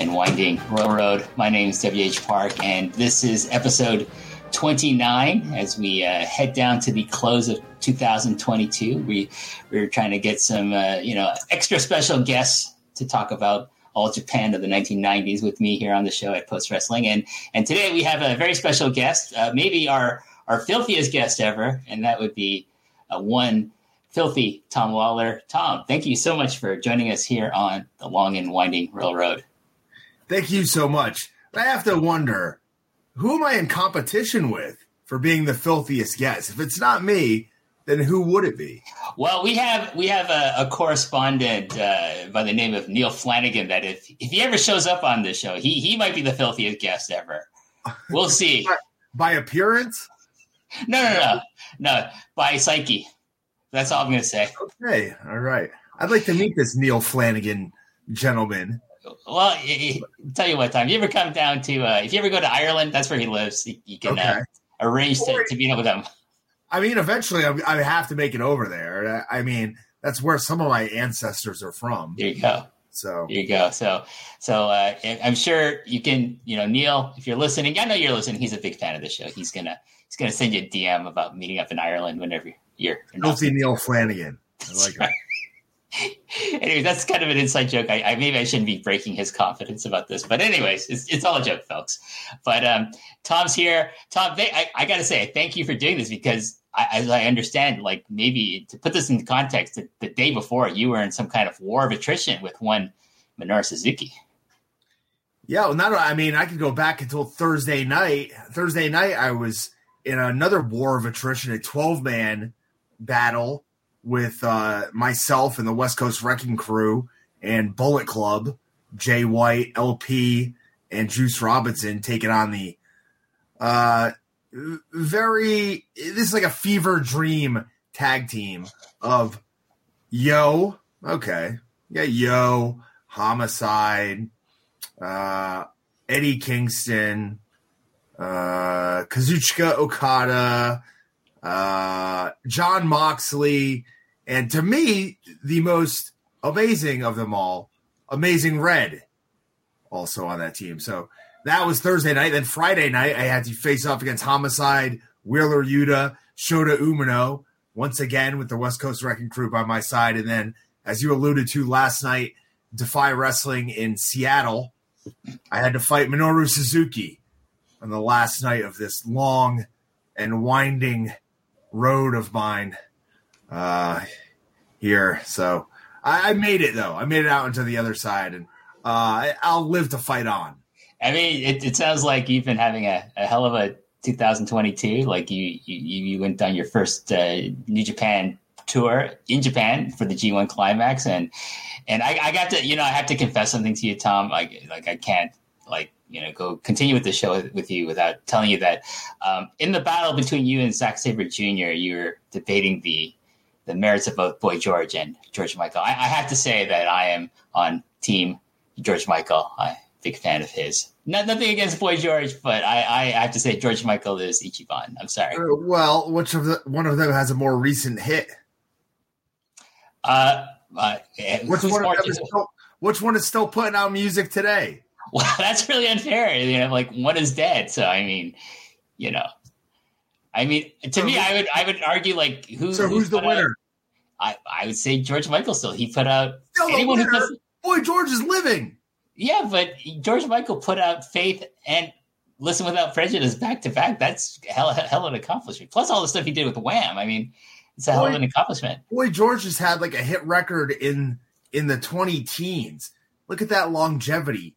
and winding railroad. My name is WH Park, and this is episode 29 as we uh, head down to the close of 2022. We we're trying to get some uh, you know extra special guests to talk about all Japan of the 1990s with me here on the show at Post Wrestling, and and today we have a very special guest, uh, maybe our our filthiest guest ever, and that would be uh, one filthy Tom Lawlor. Tom, thank you so much for joining us here on the long and winding railroad. Thank you so much. I have to wonder who am I in competition with for being the filthiest guest? If it's not me, then who would it be? Well, we have we have a, a correspondent uh, by the name of Neil Flanagan. That if if he ever shows up on this show, he he might be the filthiest guest ever. We'll see. by, by appearance? No, no, no, no. By psyche. That's all I'm going to say. Okay, all right. I'd like to meet this Neil Flanagan gentleman. Well, tell you what, Tom. You ever come down to? Uh, if you ever go to Ireland, that's where he lives. You, you can uh, okay. uh, arrange to, to meet up with him. I mean, eventually, I, I have to make it over there. I mean, that's where some of my ancestors are from. There you go. So there you go. So so uh, I'm sure you can. You know, Neil, if you're listening, I know you're listening. He's a big fan of the show. He's gonna he's gonna send you a DM about meeting up in Ireland whenever you're. Filthy Neil Flanagan. I like it. anyway, that's kind of an inside joke. I, I, maybe I shouldn't be breaking his confidence about this, but anyways, it's, it's all a joke, folks. But um, Tom's here. Tom, they, I, I got to say, thank you for doing this because, I, as I understand, like maybe to put this into context, the, the, day before you were in some kind of war of attrition with one Minoru Suzuki. Yeah, well, not. I mean, I could go back until Thursday night. Thursday night, I was in another war of attrition, a twelve man battle with uh, myself and the West Coast Wrecking Crew and Bullet Club, Jay White, LP, and Juice Robinson taking on the uh, very. This is like a fever dream tag team of Yo. Okay, yeah, Yo, Homicide, uh, Eddie Kingston, uh, Kazuchika Okada uh, Jon Moxley, and to me, the most amazing of them all, Amazing Red, also on that team. So that was Thursday night. Then Friday night, I had to face off against Homicide, Wheeler Yuta, Shota Umino, once again with the West Coast Wrecking Crew by my side. And then, as you alluded to last night, Defy Wrestling in Seattle, I had to fight Minoru Suzuki on the last night of this long and winding road of mine uh, here. So I, I, made it though. I made it out into the other side, and uh, I'll live to fight on. I mean, it, it, sounds like you've been having a, a hell of a 2022. Like you, you, you went on your first uh, New Japan tour in Japan for the G1 Climax, and and I, I got to, you know, I have to confess something to you, Tom. Like, like I can't, like, you know, go continue with the show with, you without telling you that um, in the battle between you and Zack Sabre Jr., you're debating the the merits of both Boy George and George Michael. I, I have to say that I am on team George Michael. I big fan of his. Not, nothing against Boy George, but I, I have to say George Michael is Ichiban. I'm sorry. Uh, well, which of the one of them has a more recent hit? Uh, uh which one, is still, which one is still putting out music today? Well, that's really unfair. You know, like one is dead. So I mean, you know, I mean, to so me, I would I would argue like who. So who's the winner? Out, I I would say George Michael. Still, he put out still anyone who puts, Boy George is living. Yeah, but George Michael put out Faith and Listen Without Prejudice back to back. That's hell hell of an accomplishment. Plus all the stuff he did with Wham. I mean, it's a boy, hell of an accomplishment. Boy George has had like a hit record in in the twenty teens. Look at that longevity.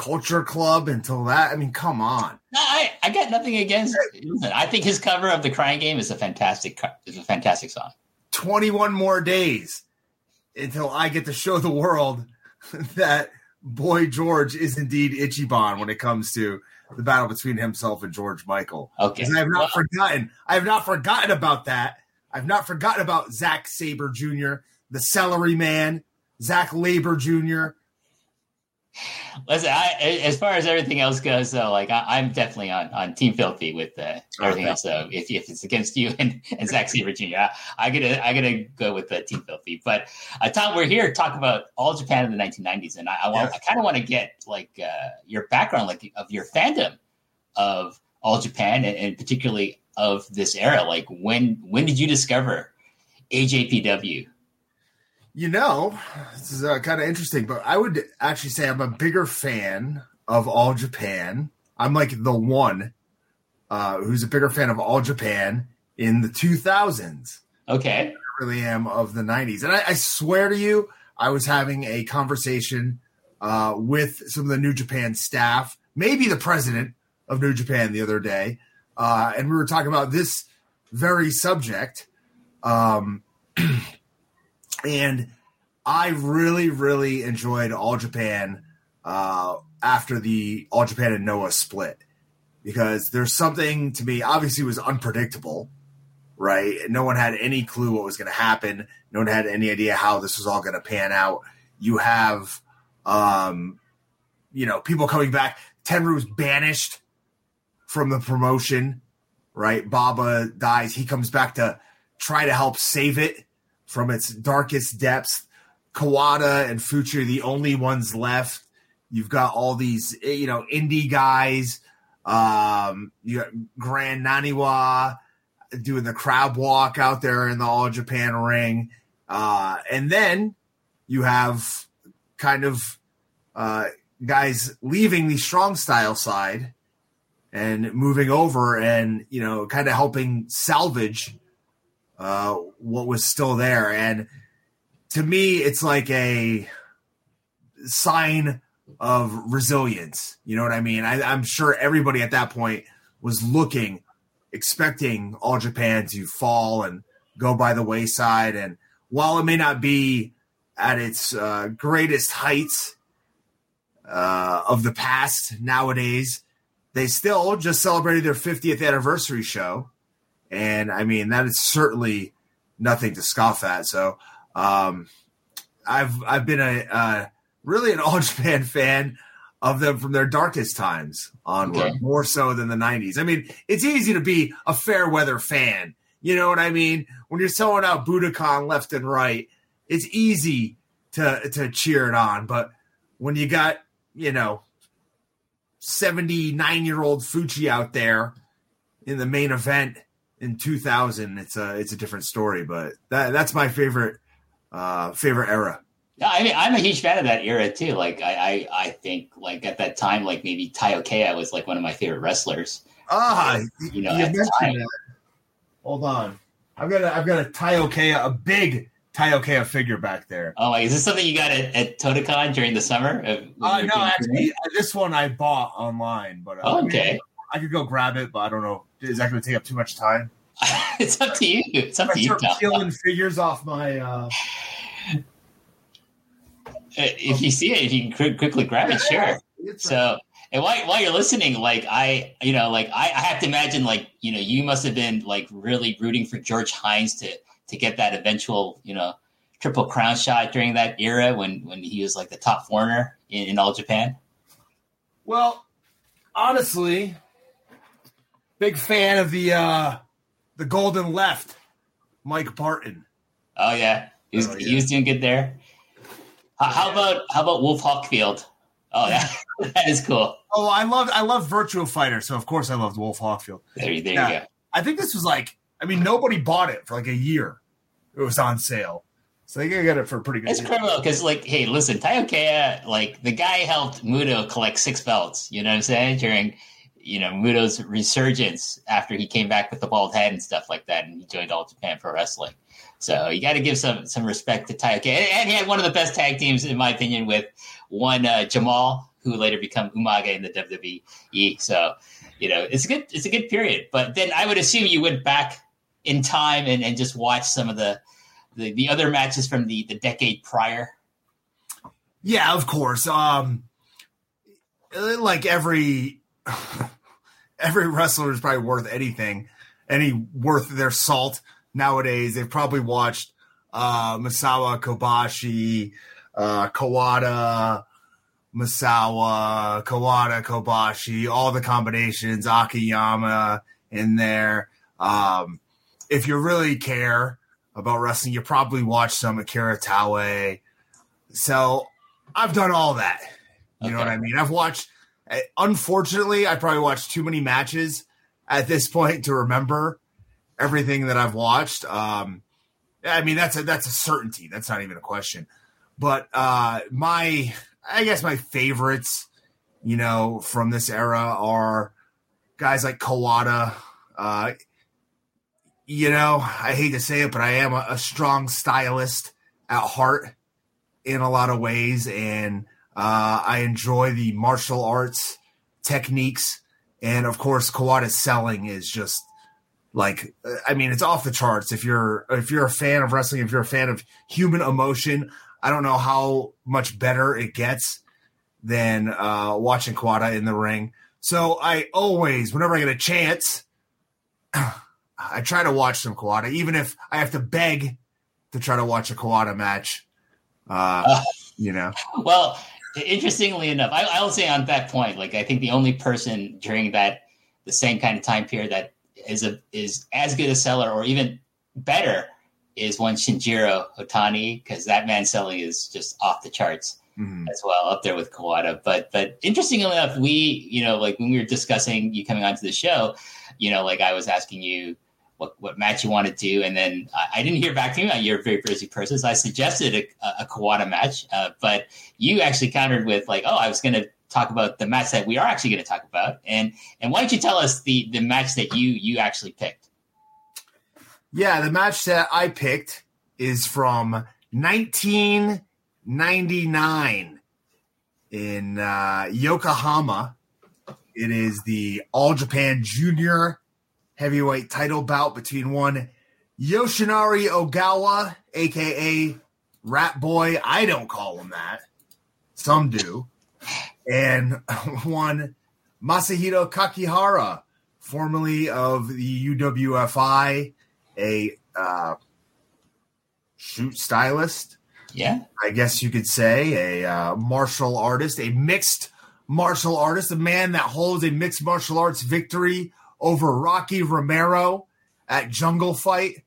Culture Club until that. I mean, come on. No, I, I got nothing against. Listen, I think his cover of the Crying Game is a fantastic is a fantastic song. Twenty one more days until I get to show the world that Boy George is indeed Ichiban when it comes to the battle between himself and George Michael. Okay, I have not well, forgotten. I have not forgotten about that. I've not forgotten about Zack Sabre Jr., the Celery Man, Zach Labor Jr., Listen, I, as far as everything else goes, though, like I, am definitely on, on Team Filthy with uh, everything okay. else. So if, if it's against you and, and Zack Sabre Jr., I, I gotta I gotta go with uh, Team Filthy. But uh, Tom, we're here to talk about all Japan in the 1990s, and I, I. I kind of want to get like uh, your background, like of your fandom of all Japan, and, and particularly of this era. Like when when did you discover AJPW? You know, this is uh, kind of interesting, but I would actually say I'm a bigger fan of All Japan. I'm like the one uh, who's a bigger fan of All Japan in the 2000s. Okay. I really am of the 90s. And I, I swear to you, I was having a conversation uh, with some of the New Japan staff, maybe the president of New Japan the other day. Uh, and we were talking about this very subject. Um, and I really, really enjoyed All Japan uh, after the All Japan and Noah split because there's something to me. Obviously, was unpredictable, right? No one had any clue what was going to happen. No one had any idea how this was all going to pan out. You have, um, you know, people coming back. Tenryu's banished from the promotion, right? Baba dies. He comes back to try to help save it from its darkest depths. Kawada and Fuchi are the only ones left. You've got all these, you know, indie guys. Um, you got Grand Naniwa doing the crab walk out there in the All Japan ring. Uh, and then you have kind of uh, guys leaving the strong style side and moving over and, you know, kind of helping salvage uh, what was still there. And to me, it's like a sign of resilience. You know what I mean? I, I'm sure everybody at that point was looking, expecting All Japan to fall and go by the wayside. And while it may not be at its uh, greatest heights uh, of the past nowadays, they still just celebrated their 50th anniversary show and I mean that is certainly nothing to scoff at. So um, I've I've been a uh, really an All Japan fan of them from their darkest times onward, okay. more so than the '90s. I mean, it's easy to be a fair weather fan. You know what I mean? When you're selling out Budokan left and right, it's easy to to cheer it on. But when you got you know 79 year old Fuchi out there in the main event in 2000 it's a it's a different story but that that's my favorite uh favorite era yeah, I mean, I'm a huge fan of that era too. Like, I, I, I think, like at that time, like maybe Taiyo was like one of my favorite wrestlers. Ah, you know, you that. Hold on, I've got a, I've got a Taiyo a big Taiyo figure back there. Oh, like, is this something you got at, at Totocon during the summer? Uh, no, actually, this one I bought online, but uh, oh, okay. I could go grab it, but I don't know. Is that going to take up too much time? it's up to you. It's up I to you. I start Tom. peeling figures off my. Uh, Uh, If you see it, if you can quickly grab it, sure. So, and while, while you're listening, like I, you know, like I, I have to imagine, like you know, you must have been like really rooting for George Hines to to get that eventual, you know, triple crown shot during that era when when he was like the top foreigner in, in all Japan. Well, honestly, big fan of the uh the Golden Left, Mike Barton. Oh yeah, he was Oh, yeah. he was doing good there. How, about how about Wolf Hawkfield? Oh yeah, that is cool. Oh, I loved I love Virtual Fighter, so of course I loved Wolf Hawkfield. There, you- there Yeah. you go. I think this was like, I mean, nobody bought it for like a year. It was on sale, so they get it for a pretty good. It's criminal because, like, hey, listen, Taiyo Kea, like, the guy helped Muto collect six belts. You know what I'm saying? During, you know, Muto's resurgence after he came back with the bald head and stuff like that, and he joined All Japan Pro Wrestling. So you got to give some some respect to Taiyo Kea, and, and he had one of the best tag teams, in my opinion, with one uh, Jamal, who later became Umaga in the WWE. So, you know, it's a good it's a good period. But then I would assume you went back in time and, and just watched some of the the, the other matches from the, the decade prior. Yeah, of course. Um, like every every wrestler is probably worth anything, any worth their salt nowadays. They've probably watched uh, Misawa Kobashi, uh, Kawada, Misawa, Kawada, Kobashi, all the combinations, Akiyama in there. Um, if you really care about wrestling, you probably watch some Akira Taue. So I've done all that. You know what I mean? I've watched. Unfortunately, I probably watched too many matches at this point to remember everything that I've watched. Um, I mean, that's a that's a certainty. That's not even a question. But uh, my, I guess my favorites, you know, from this era are guys like Kawada. Uh, you know, I hate to say it, but I am a, a strong stylist at heart in a lot of ways, and uh, I enjoy the martial arts techniques, and of course, Kawada's selling is just like uh, I mean, it's off the charts. If you're if you're a fan of wrestling, if you're a fan of human emotion, I don't know how much better it gets than uh, watching Kawada in the ring. So I always, whenever I get a chance, I try to watch some Kawada, even if I have to beg to try to watch a Kawada match. Uh, you know, Well, interestingly enough, I, I will say on that point, like I think the only person during that the same kind of time period that is a is as good a seller or even better is one Shinjiro Otani because that man selling is just off the charts Mhm. as well, up there with Kawada. But but interestingly enough, we you know like when we were discussing you coming onto the show, you know like I was asking you what what match you want to do, and then I, I didn't hear back from you. You're a very busy person, so I suggested a, a Kawada match, uh, but you actually countered with like, oh, I was going to talk about the match that we are actually going to talk about, and and why don't you tell us the the match that you you actually picked? yeah, the match that I picked is from 1999 in uh, Yokohama. It is the All Japan Junior Heavyweight title bout between one Yoshinari Ogawa, aka Rat Boy. I don't call him that. Some do. And one Masahiro Kakihara, formerly of the UWFI, a uh, shoot stylist, Yeah, I guess you could say, a uh, martial artist, a mixed martial artist, a man that holds a mixed martial arts victory over Rocky Romero at Jungle Fight,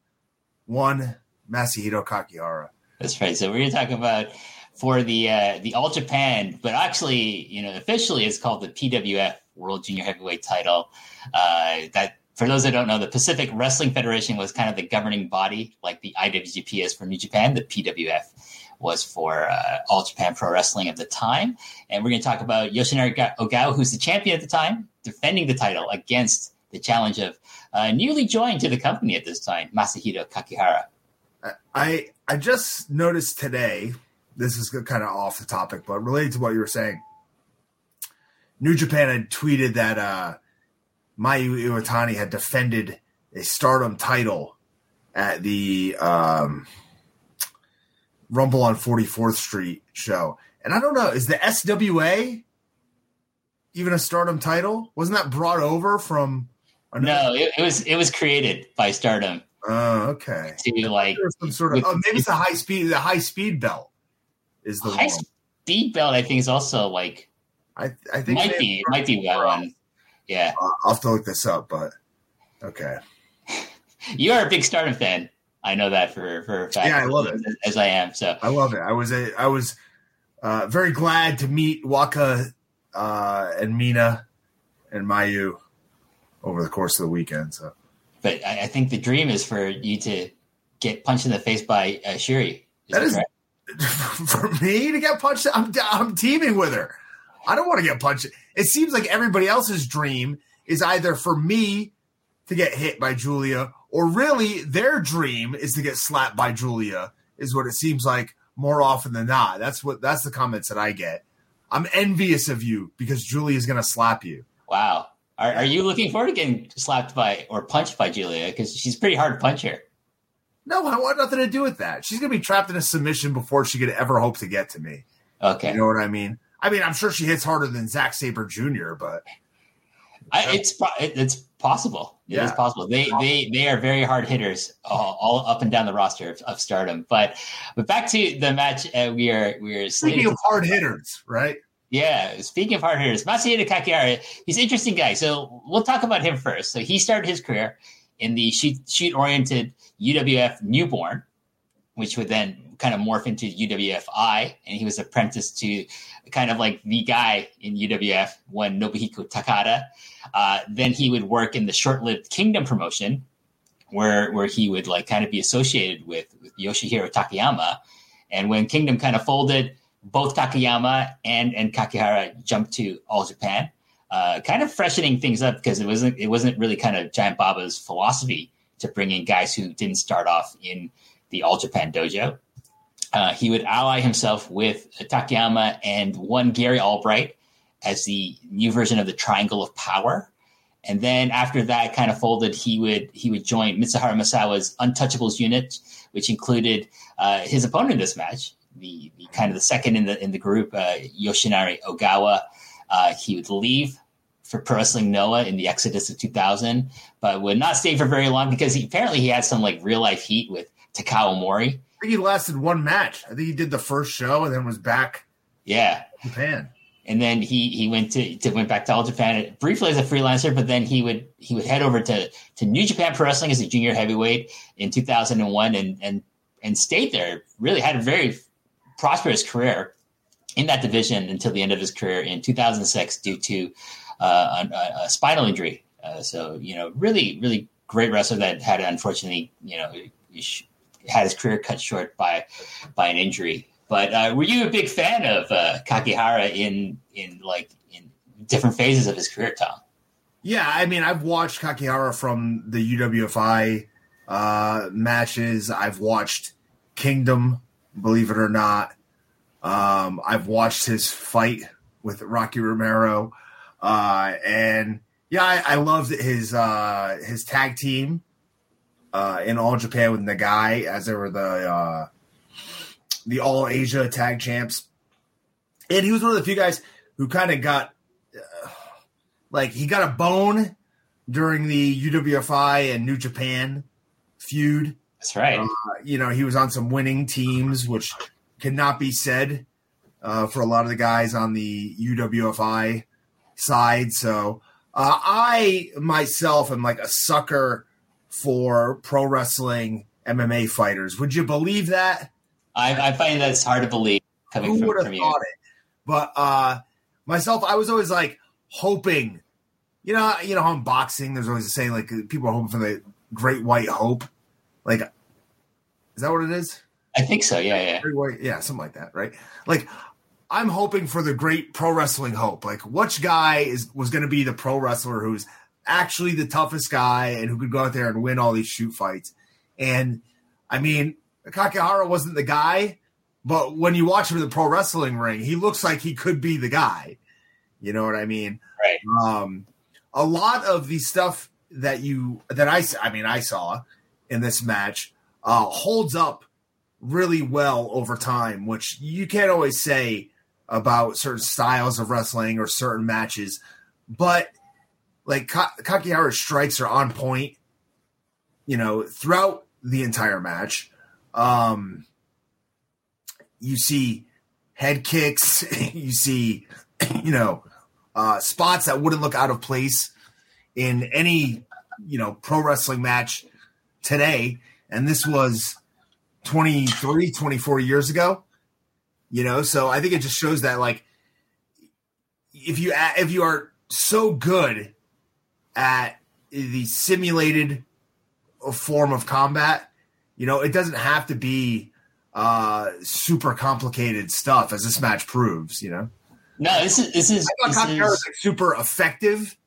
one Masahiro Kakihara. that's right. So we're going to talk about for the uh, the All Japan, but actually, you know, officially it's called the PWF World Junior Heavyweight Title. Uh, that for those that don't know, the Pacific Wrestling Federation was kind of the governing body, like the IWGP is for New Japan. The PWF was for uh, All Japan Pro Wrestling at the time, and we're going to talk about Yoshinari Ga- Ogawa, who's the champion at the time, defending the title against the challenge of uh, newly joined to the company at this time, Masahiro Kakihara. I I just noticed today. This is kind of off the topic, but related to what you were saying. New Japan had tweeted that uh, Mayu Iwatani had defended a Stardom title at the um, Rumble on 44th Street show. And I don't know, is the SWA even a Stardom title? Wasn't that brought over from? No, it, it was it was created by Stardom. Oh, okay. To like some sort of with, oh, maybe it's the high speed the high speed belt is the high one. speed belt. I think is also like I I think might be might be that one. Yeah, uh, I'll have to look this up, but okay. you are a big Stardom fan. I know that for for a fact. Yeah, I love it as, as I am. So I love it. I was a I was uh, very glad to meet Waka uh, and Mina and Mayu over the course of the weekend. So, but I, I think the dream is for you to get punched in the face by uh, Syuri. Is that is for me to get punched. I'm I'm teaming with her. I don't want to get punched. It seems like everybody else's dream is either for me to get hit by Giulia, or really their dream is to get slapped by Giulia. Is what it seems like more often than not. That's what that's the comments that I get. I'm envious of you because Giulia is going to slap you. Wow. Are, are, you looking forward to getting slapped by or punched by Giulia? Because she's pretty hard to punch here. No, I want nothing to do with that. She's going to be trapped in a submission before she could ever hope to get to me. Okay. You know what I mean? I mean, I'm sure she hits harder than Zack Sabre Jr., but I, it's it's possible. It yeah. is possible. They they they are very hard hitters all, all up and down the roster of, of, Stardom. But but back to the match, uh, we are we are speaking of hard hitters, right? Yeah, speaking of hard hitters, Masahiro Kakihara, he's an interesting guy. So we'll talk about him first. So he started his career in the shoot oriented UWF Newborn, which would then kind of morph into UWFI, and he was apprenticed to kind of like the guy in UWF when Nobuhiko Takada. Uh, then he would work in the short-lived Kingdom promotion, where where he would like kind of be associated with, with Yoshihiro Takayama. And when Kingdom kind of folded, both Takayama and and Kakihara jumped to All Japan, uh, kind of freshening things up because it wasn't it wasn't really kind of Giant Baba's philosophy to bring in guys who didn't start off in the All Japan dojo. Uh, he would ally himself with Takayama and one Gary Albright as the new version of the Triangle of Power. And then after that kind of folded, he would he would join Mitsuharu Misawa's Untouchables unit, which included uh, his opponent in this match, the, the, kind of the second in the in the group, uh, Yoshinari Ogawa. Uh, he would leave for Pro Wrestling Noah in the Exodus of 2000, but would not stay for very long because he, apparently he had some like real life heat with Takao Mori I think he lasted one match. I think he did the first show and then was back. Yeah, Japan. And then he he went to, to went back to All Japan briefly as a freelancer, but then he would he would head over to to New Japan Pro Wrestling as a junior heavyweight in 2001 and and and stayed there. Really had a very prosperous career in that division until the end of his career in 2006 due to uh, a, a, spinal injury. Uh, so you know, really really great wrestler that had unfortunately you know had his career cut short by by an injury. But uh, were you a big fan of uh, Kakihara in in like in different phases of his career, Tom? Yeah, I mean, I've watched Kakihara from the UWFI uh, matches. I've watched Kingdom, believe it or not. Um, I've watched his fight with Rocky Romero, uh, and yeah, I, I loved his uh, his tag team uh, in All Japan with Nagai as they were the uh, the All Asia Tag Champs, and he was one of the few guys who kind of got uh, like he got a bone during the UWFI and New Japan feud. That's right. Uh, you know, he was on some winning teams, which cannot be said uh, for a lot of the guys on the UWFI side. So uh, I myself am like a sucker for pro wrestling MMA fighters. Would you believe that? I, I find it's hard to believe coming Who from, from you. Thought it? But uh, myself, I was always like hoping. You know, you know in boxing, there's always a saying like people are hoping for the great white hope. Like, is that what it is? I think so. Yeah, yeah. White, yeah, something like that, right? Like, I'm hoping for the great pro wrestling hope. Like, which guy is was going to be the pro wrestler who's actually the toughest guy and who could go out there and win all these shoot fights. And I mean, Kakihara wasn't the guy, but when you watch him in the pro wrestling ring, he looks like he could be the guy. You know what I mean? Right. Um, a lot of the stuff that you that I I mean I saw in this match uh, holds up really well over time, which you can't always say about certain styles of wrestling or certain matches. But like Ka- Kakihara's strikes are on point, you know, throughout the entire match. Um, you see head kicks, you see, you know, uh, spots that wouldn't look out of place in any, you know, pro wrestling match today. And this was 23, 24 years ago, you know, so I think it just shows that like, if you, if you are so good at the simulated form of combat, you know, it doesn't have to be uh super complicated stuff as this match proves, you know. No, this is this is I thought was like super effective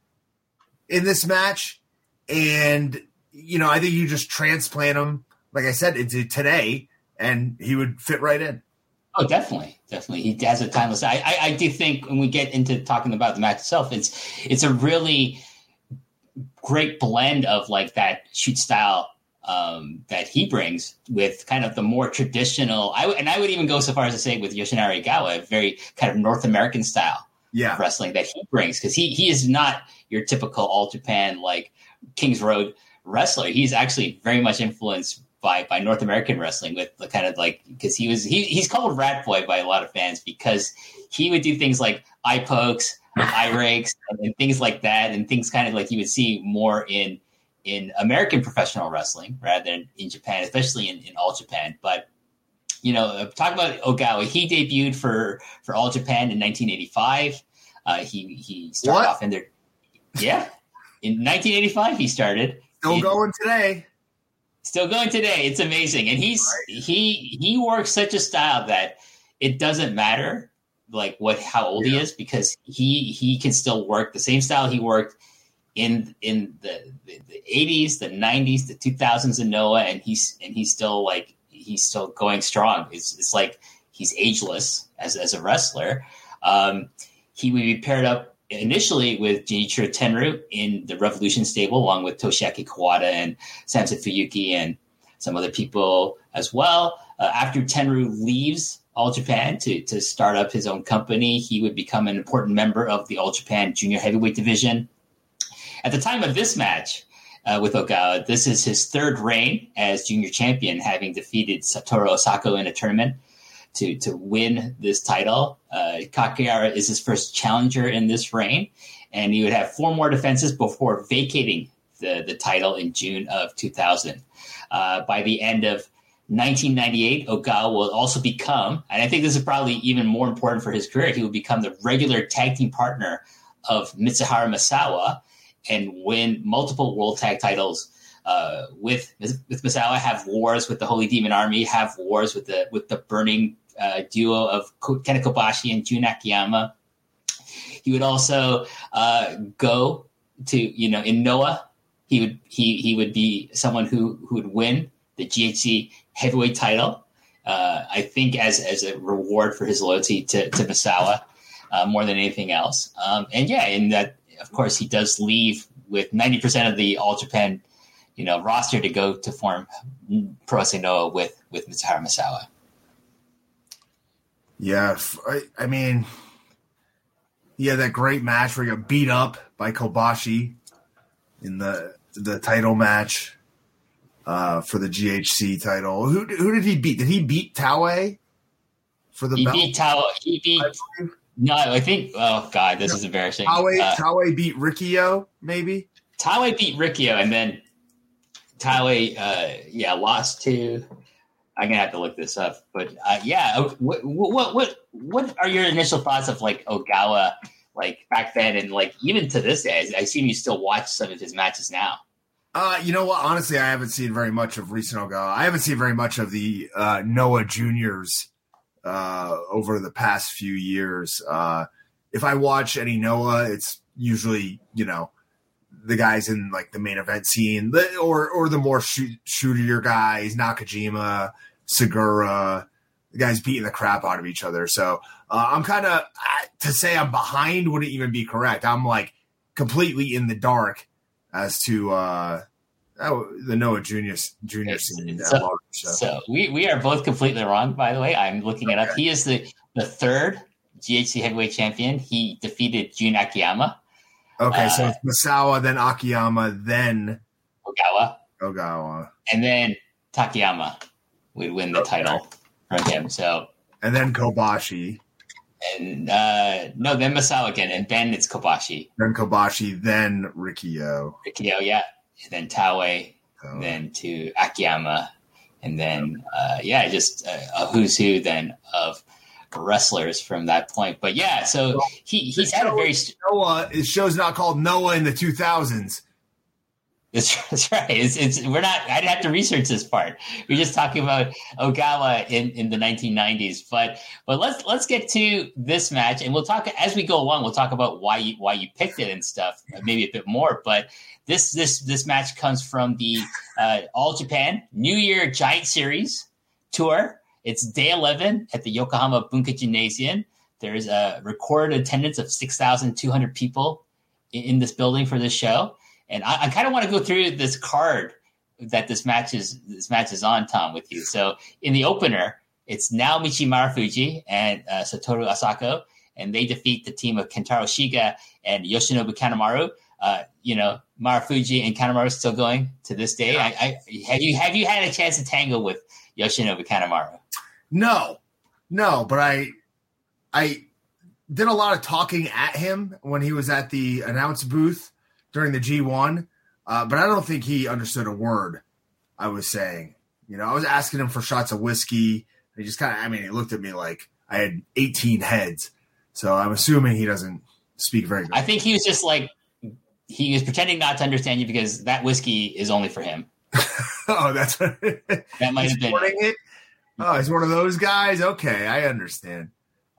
in this match, and you know I think you just transplant him, like I said, into today, and he would fit right in. Oh, definitely, definitely. He has a timeless. I, I, I do think when we get into talking about the match itself, it's it's a really great blend of like that shoot style um, that he brings with kind of the more traditional. I w- and I would even go so far as to say with Yoshinari Ogawa, very kind of North American style yeah. wrestling that he brings because he he is not your typical All Japan like Kings Road wrestler. He's actually very much influenced by by North American wrestling with the kind of like because he was he, he's called Rat Boy by a lot of fans because he would do things like eye pokes, eye rakes, and, things like that, and things kind of like you would see more in in American professional wrestling rather than in Japan, especially in, in All Japan. But you know, uh, talking about Ogawa, he debuted for for All Japan in 1985. Uh, he he started what? off in there. Yeah, in 1985 he started. Still going today. Still going today. It's amazing, and he's right. he he works such a style that it doesn't matter like what how old yeah. he is because he he can still work the same style he worked in in the, the, the 80s, the 90s, the 2000s in Noah, and he's and he's still like he's still going strong. It's, it's like he's ageless as as a wrestler. Um, he would be paired up initially with Genichiro Tenryu in the Revolution stable, along with Toshiaki Kawada and Samson Fuyuki and some other people as well. Uh, after Tenryu leaves All Japan to, to start up his own company, he would become an important member of the All Japan Junior Heavyweight Division. At the time of this match uh, with Ogawa, this is his third reign as junior champion, having defeated Satoru Asako in a tournament to to win this title. Uh, is his first challenger in this reign, and he would have four more defenses before vacating the, the title in June of 2000. Uh, by the end of 1998, Ogawa will also become, and I think this is probably even more important for his career, he will become the regular tag team partner of Mitsuharu Misawa and win multiple world tag titles uh, with with Misawa, have wars with the Holy Demon Army, have wars with the with the burning uh, duo of Kenta Kobashi and Jun Akiyama. He would also uh, go to you know in Noah. He would he he would be someone who who would win the GHC heavyweight title. Uh, I think as as a reward for his loyalty to to Misawa. Uh, more than anything else, um, and yeah, in that of course, he does leave with 90% of the All Japan, you know, roster to go to form Pro Noah with with Mitsuharu Misawa. Yeah, I, I mean, yeah, that great match where he got beat up by Kobashi in the the title match uh, for the GHC title. Who who did he beat? Did he beat Taue for the he belt? Beat Taue. He beat no, I think. Oh God, this is embarrassing. Taue, uh, Taue beat Rikio, maybe. Taue beat Rikio, and then Taue, uh, yeah, lost to. I'm gonna have to look this up, but uh, yeah, what, what what what are your initial thoughts of like Ogawa, like back then, and like even to this day? I assume you still watch some of his matches now. Uh, you know what? Honestly, I haven't seen very much of recent Ogawa. I haven't seen very much of the uh, Noah Juniors uh, over the past few years. Uh, if I watch any Noah, it's usually you know the guys in like the main event scene, or or the more shoot, shootier guys, Nakajima, Sugiura, the guys beating the crap out of each other. So uh, I'm kind of to say I'm behind wouldn't even be correct. I'm like completely in the dark as to uh, oh, the Noah Junior Junior scene. so- it, so. So we, we are both completely wrong, by the way. I'm looking it up. He is the, the third GHC heavyweight champion. He defeated Jun Akiyama, Okay, so uh, it's Misawa, then Akiyama, then Ogawa, Ogawa, and then Takayama would win the Okay. title from him. So, and then Kobashi, and uh, no, then Misawa again, and then it's Kobashi, then Kobashi, then Rikio. Rikio, yeah, and then Taue, So, then to Akiyama, and then uh, yeah, just uh, a who's who then of wrestlers from that point. But yeah, so he he's had a very st- Noah, his show's not called Noah in the 2000s. That's, that's right. It's, it's we're not. I'd have to research this part. We're just talking about Ogawa in, in the 1990s. But but let's let's get to this match, and we'll talk as we go along. We'll talk about why you why you picked it and stuff, maybe a bit more. But this this this match comes from the uh, All Japan New Year Giant Series tour. It's day 11 at the Yokohama Bunka Gymnasium. There's a recorded attendance of 6,200 people in, in this building for this show. And I, I kind of want to go through this card that this match is this match is on, Tom, with you. So in the opener, it's Naomichi Marufuji and uh, Satoru Asako, and they defeat the team of Kentaro Shiga and Yoshinobu Kanemaru. Uh, you know, Marufuji and Kanemaru still going to this day. I, I have you have you had a chance to tangle with Yoshinobu Kanemaru? No, no, but I, I did a lot of talking at him when he was at the announce booth during the G1, uh, but I don't think he understood a word I was saying. You know, I was asking him for shots of whiskey. He just kind of, I mean, he looked at me like I had 18 heads. So I'm assuming he doesn't speak very good. I think he was just like he was pretending not to understand you because that whiskey is only for him. oh, that's what That might have been. it. Oh, he's one of those guys. Okay, I understand.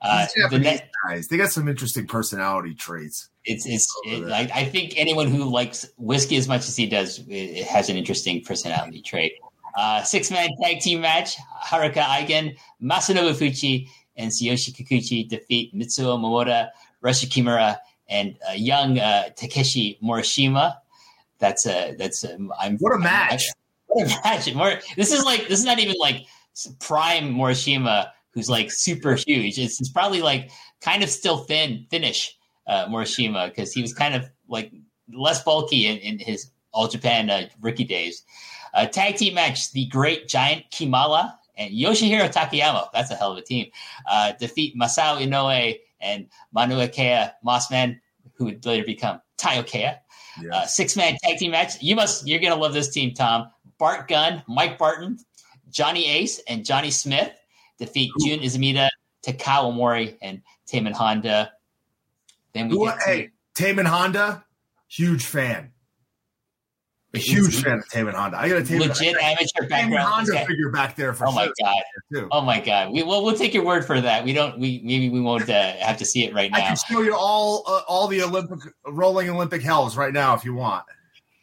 Uh, the net, guys, they got some interesting personality traits. it's it's. It. I, I think anyone who likes whiskey as much as he does it, has an interesting personality trait. Uh, six man tag team match: Haruka Eigen, Masanobu Fuchi, and Tsuyoshi Kikuchi defeat Mitsuo Momota, Rusher Kimura, and uh, young uh, Takeshi Morishima. That's a that's a. I'm What a match! What a match! More, this is like this is not even like prime Morishima, who's like super huge. It's, it's probably like kind of still thin, thinnish uh, Morishima because he was kind of like less bulky in, in his All Japan uh, rookie days. Uh, tag team match: the Great Giant Kimala and Yoshihiro Takayama. That's a hell of a team. Uh, defeat Masao Inoue and Maunakea Mossman, who would later become Taiyo Kea Yeah. uh, six man tag team match. You must you're gonna love this team, Tom. Bart Gunn, Mike Barton, Johnny Ace, and Johnny Smith defeat Jun Izumida, Takao Mori, and Tamon Honda. Then we Who- get to hey, Tamon Honda, huge fan. A huge fan of Tamon Honda. I got a Tamon, legit amateur Tamon background. Honda Okay. figure back there for Oh my sure, god! too. Oh my god! We well, we'll take your word for that. We don't. We maybe we won't uh, have to see it right now. I now. can show you all uh, all the Olympic rolling Olympic hells right now if you want.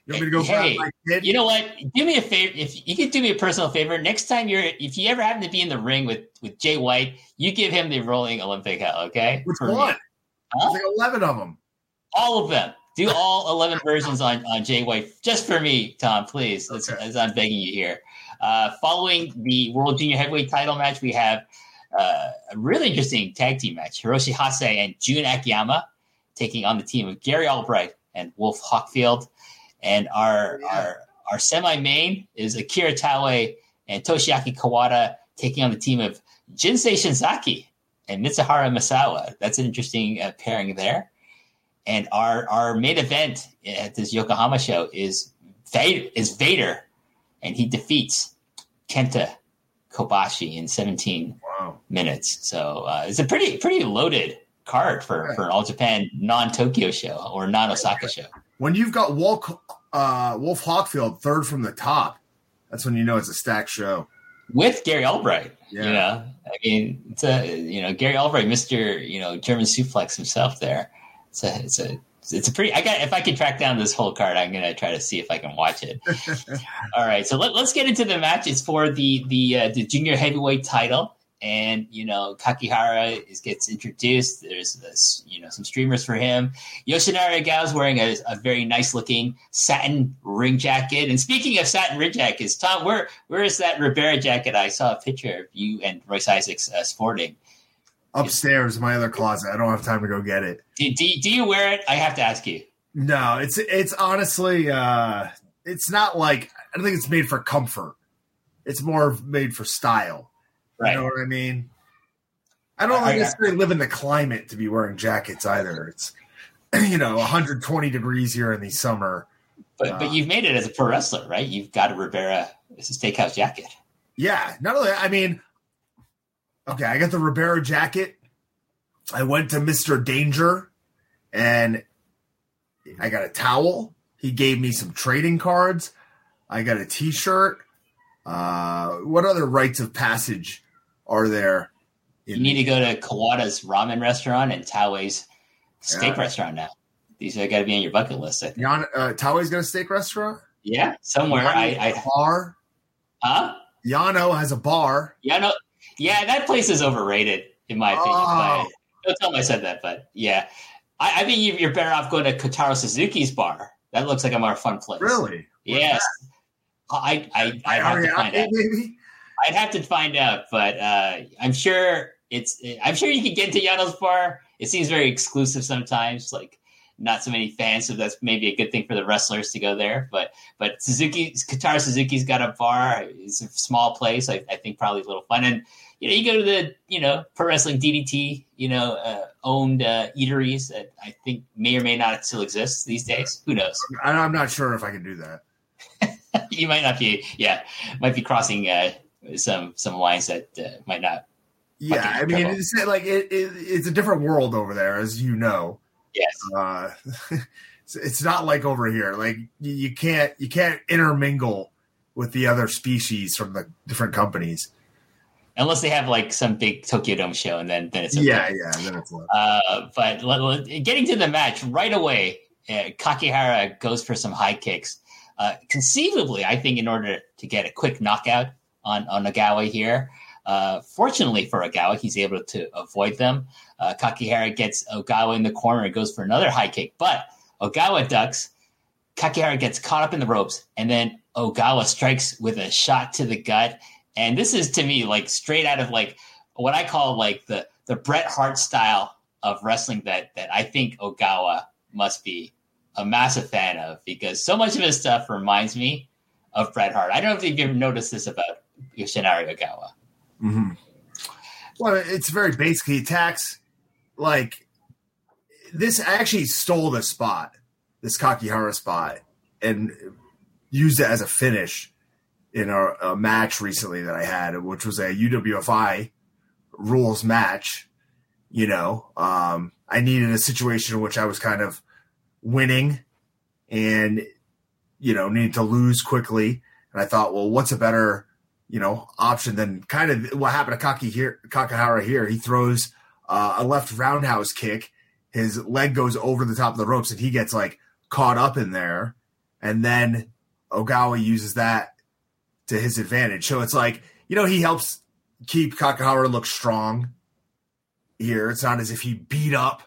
You want me to go Hey, grab my kid? You know what? Do me a favor. If you could do me a personal favor, next time you're, if you ever happen to be in the ring with with Jay White, you give him the rolling Olympic hell. Okay? Which For me. one? Huh? There's like eleven of them. All of them. Do all 11 versions on, on Jay White just for me, Tom, please, as, Okay. I'm begging you here. Uh, following the World Junior Heavyweight title match, we have uh, a really interesting tag team match. Hiroshi Hase and Jun Akiyama taking on the team of Gary Albright and Wolf Hawkfield. And our, Yeah. our, our semi main is Akira Taue and Toshiaki Kawada taking on the team of Jinsei Shinzaki and Mitsuharu Misawa. That's an interesting uh, pairing there. And our our main event at this Yokohama show is Vader, is Vader, and he defeats Kenta Kobashi in 17 Wow. minutes. So uh, it's a pretty pretty loaded card for, Right. for an All Japan non Tokyo show or non Osaka show. When you've got Wolf, uh, Wolf Hawkfield third from the top, that's when you know it's a stacked show. with Gary Albright. Yeah. You know, I mean, it's a you know Gary Albright, Mister you know German suplex himself. There, it's a it's a it's a pretty. I got if I can track down this whole card, I'm gonna try to see if I can watch it. All right, so let, let's get into the matches for the the uh, the junior heavyweight title, and you know Kakihara is, gets introduced. There's this, you know some streamers for him. Yoshinari is wearing a, a, very nice looking satin ring jacket. And speaking of satin ring jackets, Tom, where where is that Ribera jacket? I saw a picture of you and Royce Isaacs uh, sporting. Upstairs, in my other closet. I don't have time to go get it. Do, do, do you wear it? I have to ask you. No, it's it's honestly uh it's not like I don't think it's made for comfort. It's more made for style. Right. You know what I mean? I don't I, necessarily I, live in the climate to be wearing jackets either. It's you know 120 degrees here in the summer. But uh, but you've made it as a pro wrestler, right? You've got a Ribera steakhouse jacket. Yeah, not only I mean, okay, I got the Ribera jacket. I went to Mister Danger, and I got a towel. He gave me some trading cards. I got a T-shirt. Uh, what other rites of passage are there? You need to go to Kawada's ramen restaurant and Taue's steak yeah. restaurant now. These are got to be on your bucket list. I think. Uh, Taue's got a steak restaurant. Yeah, somewhere. I, I bar. Huh? Yano has a bar. Yano, yeah, that place is overrated in my opinion. Oh. Don't tell me I said that, but yeah, I, I think you're better off going to Kotaro Suzuki's bar. That looks like a more fun place. Really? Yes. I I I have to find out. Maybe? I'd have to find out, but uh, I'm sure it's. I'm sure you can get into Yano's bar. It seems very exclusive sometimes, like not so many fans, so that's maybe a good thing for the wrestlers to go there. But but Suzuki, Kotaro Suzuki's got a bar. It's a small place. I, I think probably a little fun. And you know, you go to the you know pro wrestling DDT, you know, uh, owned uh, eateries that I think may or may not still exist these days. Who knows? I'm not sure if I can do that. you might not be. Yeah, might be crossing uh, some some lines that uh, might not. Yeah, I mean, it's like it, it, it's a different world over there, as you know. Yes. Uh, it's not like over here. Like you can't you can't intermingle with the other species from the different companies. Unless they have like some big Tokyo Dome show, and then then it's okay. yeah yeah then it's uh, but getting to the match right away, uh, Kakihara goes for some high kicks. Uh, conceivably, I think in order to get a quick knockout on on Ogawa here. Uh, fortunately for Ogawa, he's able to avoid them. Uh, Kakihara gets Ogawa in the corner and goes for another high kick, but Ogawa ducks. Kakihara gets caught up in the ropes, and then Ogawa strikes with a shot to the gut. And this is to me like straight out of like what I call like the the Bret Hart style of wrestling that that I think Ogawa must be a massive fan of because so much of his stuff reminds me of Bret Hart. I don't know if you've ever noticed this about Yoshinari Ogawa. Mm-hmm. Well, it's very basic. He attacks like this. Actually, stole the spot, this Kakihara spot, and used it as a finish in a, a match recently that I had, which was a UWFI rules match. You know, um, I needed a situation in which I was kind of winning and you know needed to lose quickly. And I thought, well, what's a better you know, option than kind of what happened to Kaki here, Kakihara here. He throws uh, a left roundhouse kick. His leg goes over the top of the ropes and he gets like caught up in there. And then Ogawa uses that to his advantage. So it's like, you know, he helps keep Kakihara look strong here. It's not as if he beat up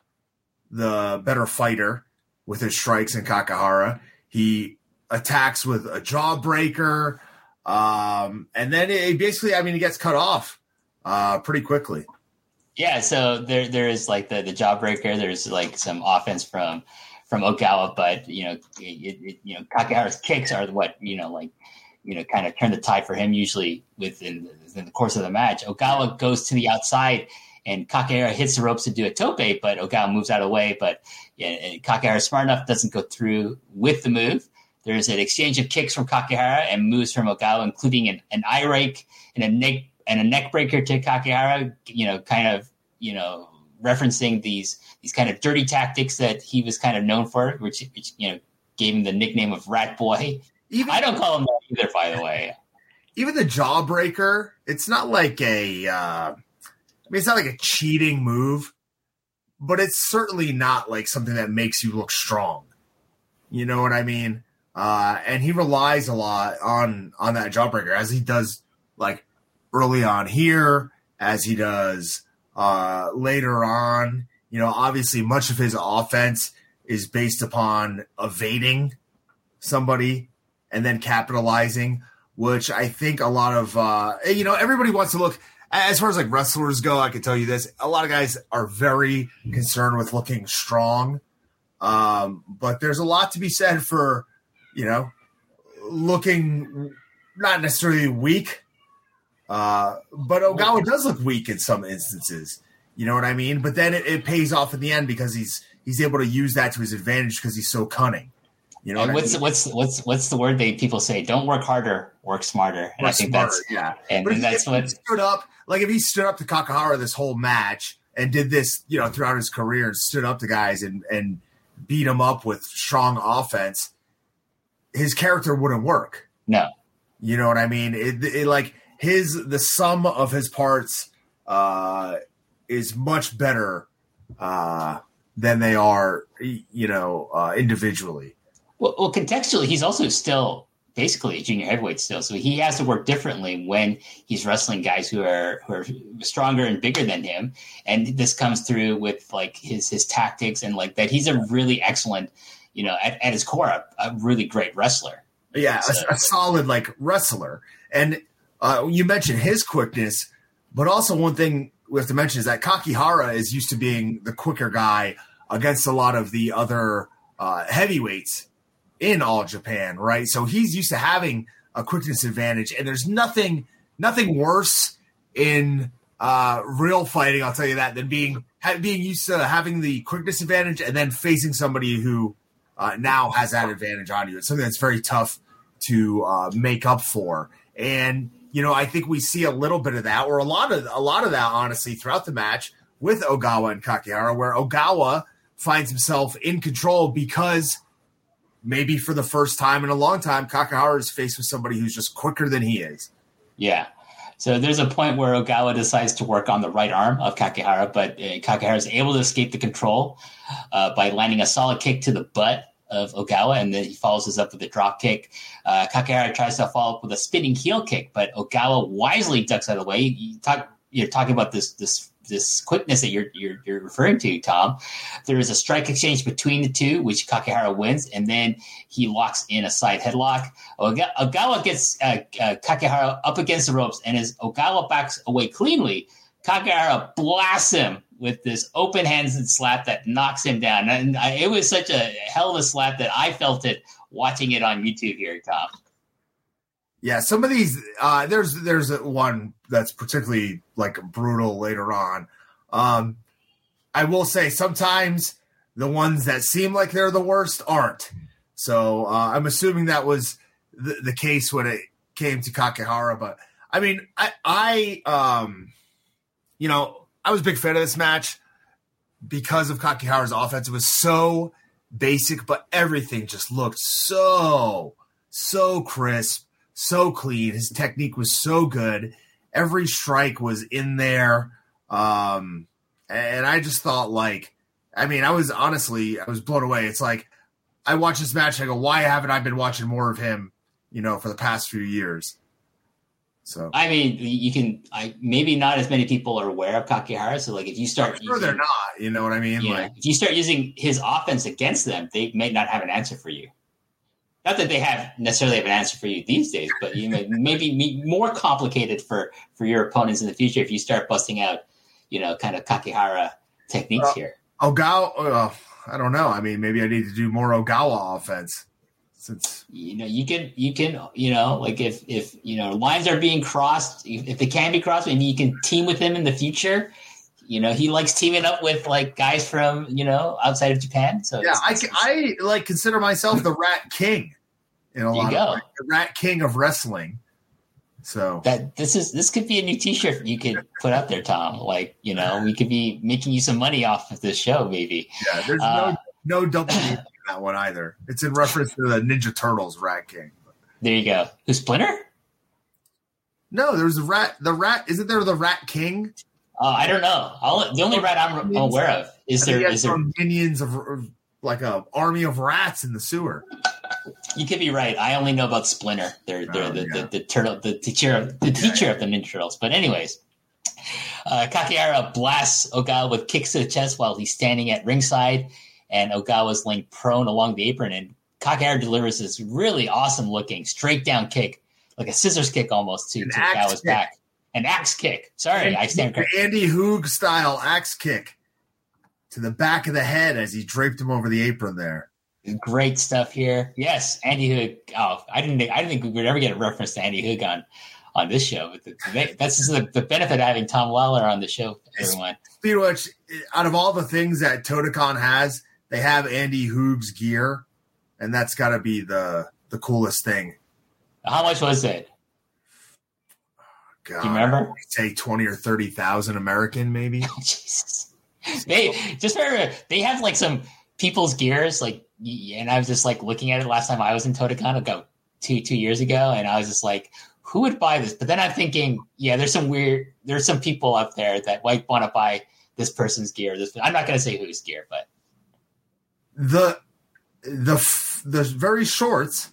the better fighter with his strikes in Kakihara. He attacks with a jawbreaker um, and then it basically, I mean, it gets cut off uh, pretty quickly. Yeah, so there there is like the the jawbreaker. There's like some offense from from Ogawa, but you know, it, it, you know, Kakihara's kicks are what you know, like you know, kind of turn the tide for him. Usually within within the course of the match, Ogawa goes to the outside and Kakihara hits the ropes to do a tope, but Ogawa moves out of the way. But yeah, Kakihara smart enough doesn't go through with the move. There's an exchange of kicks from Kakihara and moves from Ogawa, including an, an eye rake and a neck and a neck breaker to Kakihara. You know, kind of you know referencing these these kind of dirty tactics that he was kind of known for, which, which you know gave him the nickname of Rat Boy. Even, I don't call him that either, by the way. Even the jawbreaker, it's not like a. Uh, I mean, it's not like a cheating move, but it's certainly not like something that makes you look strong. You know what I mean? Uh, and he relies a lot on on that jawbreaker as he does like early on here as he does uh, later on. You know, obviously, much of his offense is based upon evading somebody and then capitalizing, which I think a lot of, uh, you know, everybody wants to look as far as like wrestlers go. I can tell you this: a lot of guys are very concerned with looking strong, um, but there's a lot to be said for, you know, looking not necessarily weak. Uh, but Ogawa does look weak in some instances. You know what I mean? But then it, it pays off in the end because he's he's able to use that to his advantage because he's so cunning. You know, and what what's I mean? what's what's what's the word they people say? Don't work harder, work smarter. And Work I think smarter, that's yeah. and, But and if that's he what stood up. Like if he stood up to Kakihara this whole match and did this, you know, throughout his career, and stood up to guys and and beat him up with strong offense, his character wouldn't work. no. You know what I mean? It, it like his the sum of his parts uh, is much better uh, than they are, you know, uh, individually. Well, well, contextually, he's also still basically a junior heavyweight still, so he has to work differently when he's wrestling guys who are who are stronger and bigger than him. And this comes through with like his his tactics and like that. He's a really excellent, you know, at, at his core, a, a really great wrestler. Yeah, So- a, a solid like wrestler. And uh, you mentioned his quickness, but also one thing we have to mention is that Kakihara is used to being the quicker guy against a lot of the other uh, heavyweights in all Japan, right? So he's used to having a quickness advantage, and there's nothing nothing worse in uh, real fighting. I'll tell you that than being being used to having the quickness advantage and then facing somebody who uh, now has that advantage on you. It's something that's very tough to uh, make up for. And you know, I think we see a little bit of that, or a lot of a lot of that, honestly, throughout the match with Ogawa and Kakihara, where Ogawa finds himself in control because maybe for the first time in a long time, Kakihara is faced with somebody who's just quicker than he is. Yeah. So there's a point where Ogawa decides to work on the right arm of Kakihara, but uh, Kakihara is able to escape the control uh, by landing a solid kick to the butt of Ogawa, and then he follows this up with a drop kick. Uh, Kakihara tries to follow up with a spinning heel kick, but Ogawa wisely ducks out of the way. You talk, you're talking about this this this quickness that you're, you're you're referring to, Tom. There is a strike exchange between the two, which Kakihara wins, and then he locks in a side headlock. Oga- Ogawa gets uh, uh, Kakihara up against the ropes, and as Ogawa backs away cleanly, Kakihara blasts him with this open hands and slap that knocks him down. And I, it was such a hell of a slap that I felt it watching it on YouTube here, Tom. Yeah, some of these uh, there's there's one that's particularly like brutal later on. Um, I will say sometimes the ones that seem like they're the worst aren't. So uh, I'm assuming that was the, the case when it came to Kakihara. But I mean, I, I um, you know, I was a big fan of this match because of Kakihara's offense. It was so basic, but everything just looked so so crisp so clean. His technique was so good. Every strike was in there. Um, and I just thought like, I mean, I was honestly, I was blown away. It's like, I watch this match. I go, why haven't I been watching more of him, you know, for the past few years? So I mean, you can. I maybe not as many people are aware of Kakihara. So, like, if you start, I'm sure they're not, you know what I mean? Yeah. Like, if you start using his offense against them, they may not have an answer for you. Not that they have necessarily have an answer for you these days, but you know, maybe me- more complicated for for your opponents in the future if you start busting out, you know, kind of Kakihara techniques Uh, here. Ogawa, uh, I don't know. I mean, maybe I need to do more Ogawa offense since You know, you can you can you know, like if if you know lines are being crossed, if they can be crossed, maybe you can team with him in the future. You know, he likes teaming up with like guys from you know outside of Japan. So yeah, I, I like consider myself the Rat King in a lot go. of the Rat King of wrestling. So that this is this could be a new T-shirt you could put out there, Tom. Like you know, we could be making you some money off of this show, maybe. yeah, there's Uh, no no double meaning in that one either. It's in reference to the Ninja Turtles Rat King. There you go. Who Splinter? No, there's the rat. The rat isn't there the Rat King? Uh, I don't know. All, the only rat I'm aware of is there. Is there? minions of, of like a army of rats in the sewer. You could be right. I only know about Splinter. They're they're Oh, the, yeah. the, the turtle, the teacher of the teacher of the Ninja Turtles. But anyways, Uh, Kakihara blasts Ogawa with kicks to the chest while he's standing at ringside, and Ogawa's laying prone along the apron. And Kakihara delivers this really awesome looking straight down kick, like a scissors kick almost to, to Ogawa's kick. back. An axe kick. Sorry, Andy, I stand corrected. Andy Hug style axe kick to the back of the head as he draped him over the apron there. Great stuff here. Yes, Andy Hug. Oh, I didn't. I didn't think we would ever get a reference to Andy Hug on on this show. But the, that's the, the benefit of having Tom Lawlor on the show. Everyone. Which, out of all the things that Totocon has, they have Andy Hug's gear, and that's got to be the the coolest thing. How much was it? God, Do you remember? Say twenty or thirty thousand American, maybe. Jesus. They just remember they have like some people's gears, like, and I was just like looking at it last time I was in Totocon, go two two years ago, and I was just like, who would buy this? But then I'm thinking, yeah, there's some weird, there's some people out there that might want to buy this person's gear. This, I'm not going to say whose gear, but the the the very shorts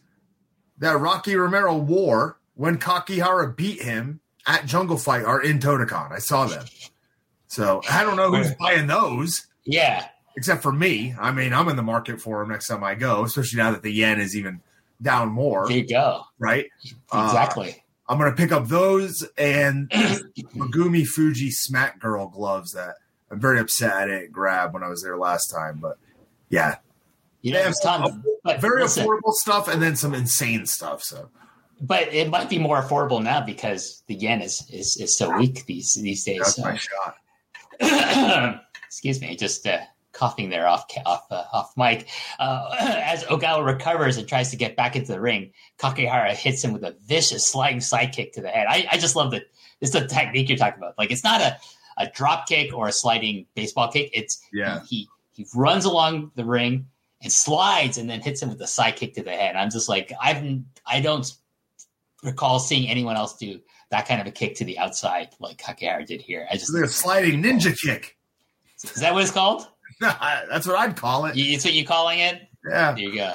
that Rocky Romero wore when Kakihara beat him at Jungle Fight are in Totocon. I saw them. So I don't know who's buying those. Yeah. Except for me. I mean, I'm in the market for them next time I go, especially now that the yen is even down more. There you go. Right? Exactly. Uh, I'm going to pick up those and Megumi Fujii Smack Girl gloves that I'm very upset I didn't grab when I was there last time. But yeah. You know, it's but very listen, affordable stuff and then some insane stuff. So but it might be more affordable now because the yen is is, is so weak these these days. That's so. my shot. excuse me, just uh, coughing there off off uh, off mic. Uh, as Ogawa recovers and tries to get back into the ring, Kakihara hits him with a vicious sliding side kick to the head. I, I just love that. It's the technique you're talking about. Like it's not a, a drop kick or a sliding baseball kick. It's yeah. He he runs along the ring and slides and then hits him with a side kick to the head. I'm just like I've I don't recall seeing anyone else do that kind of a kick to the outside like Kakihara did here. I just like a sliding ninja kick. Is that what it's called? That's what I'd call it. It's what you're calling it. Yeah. There you go.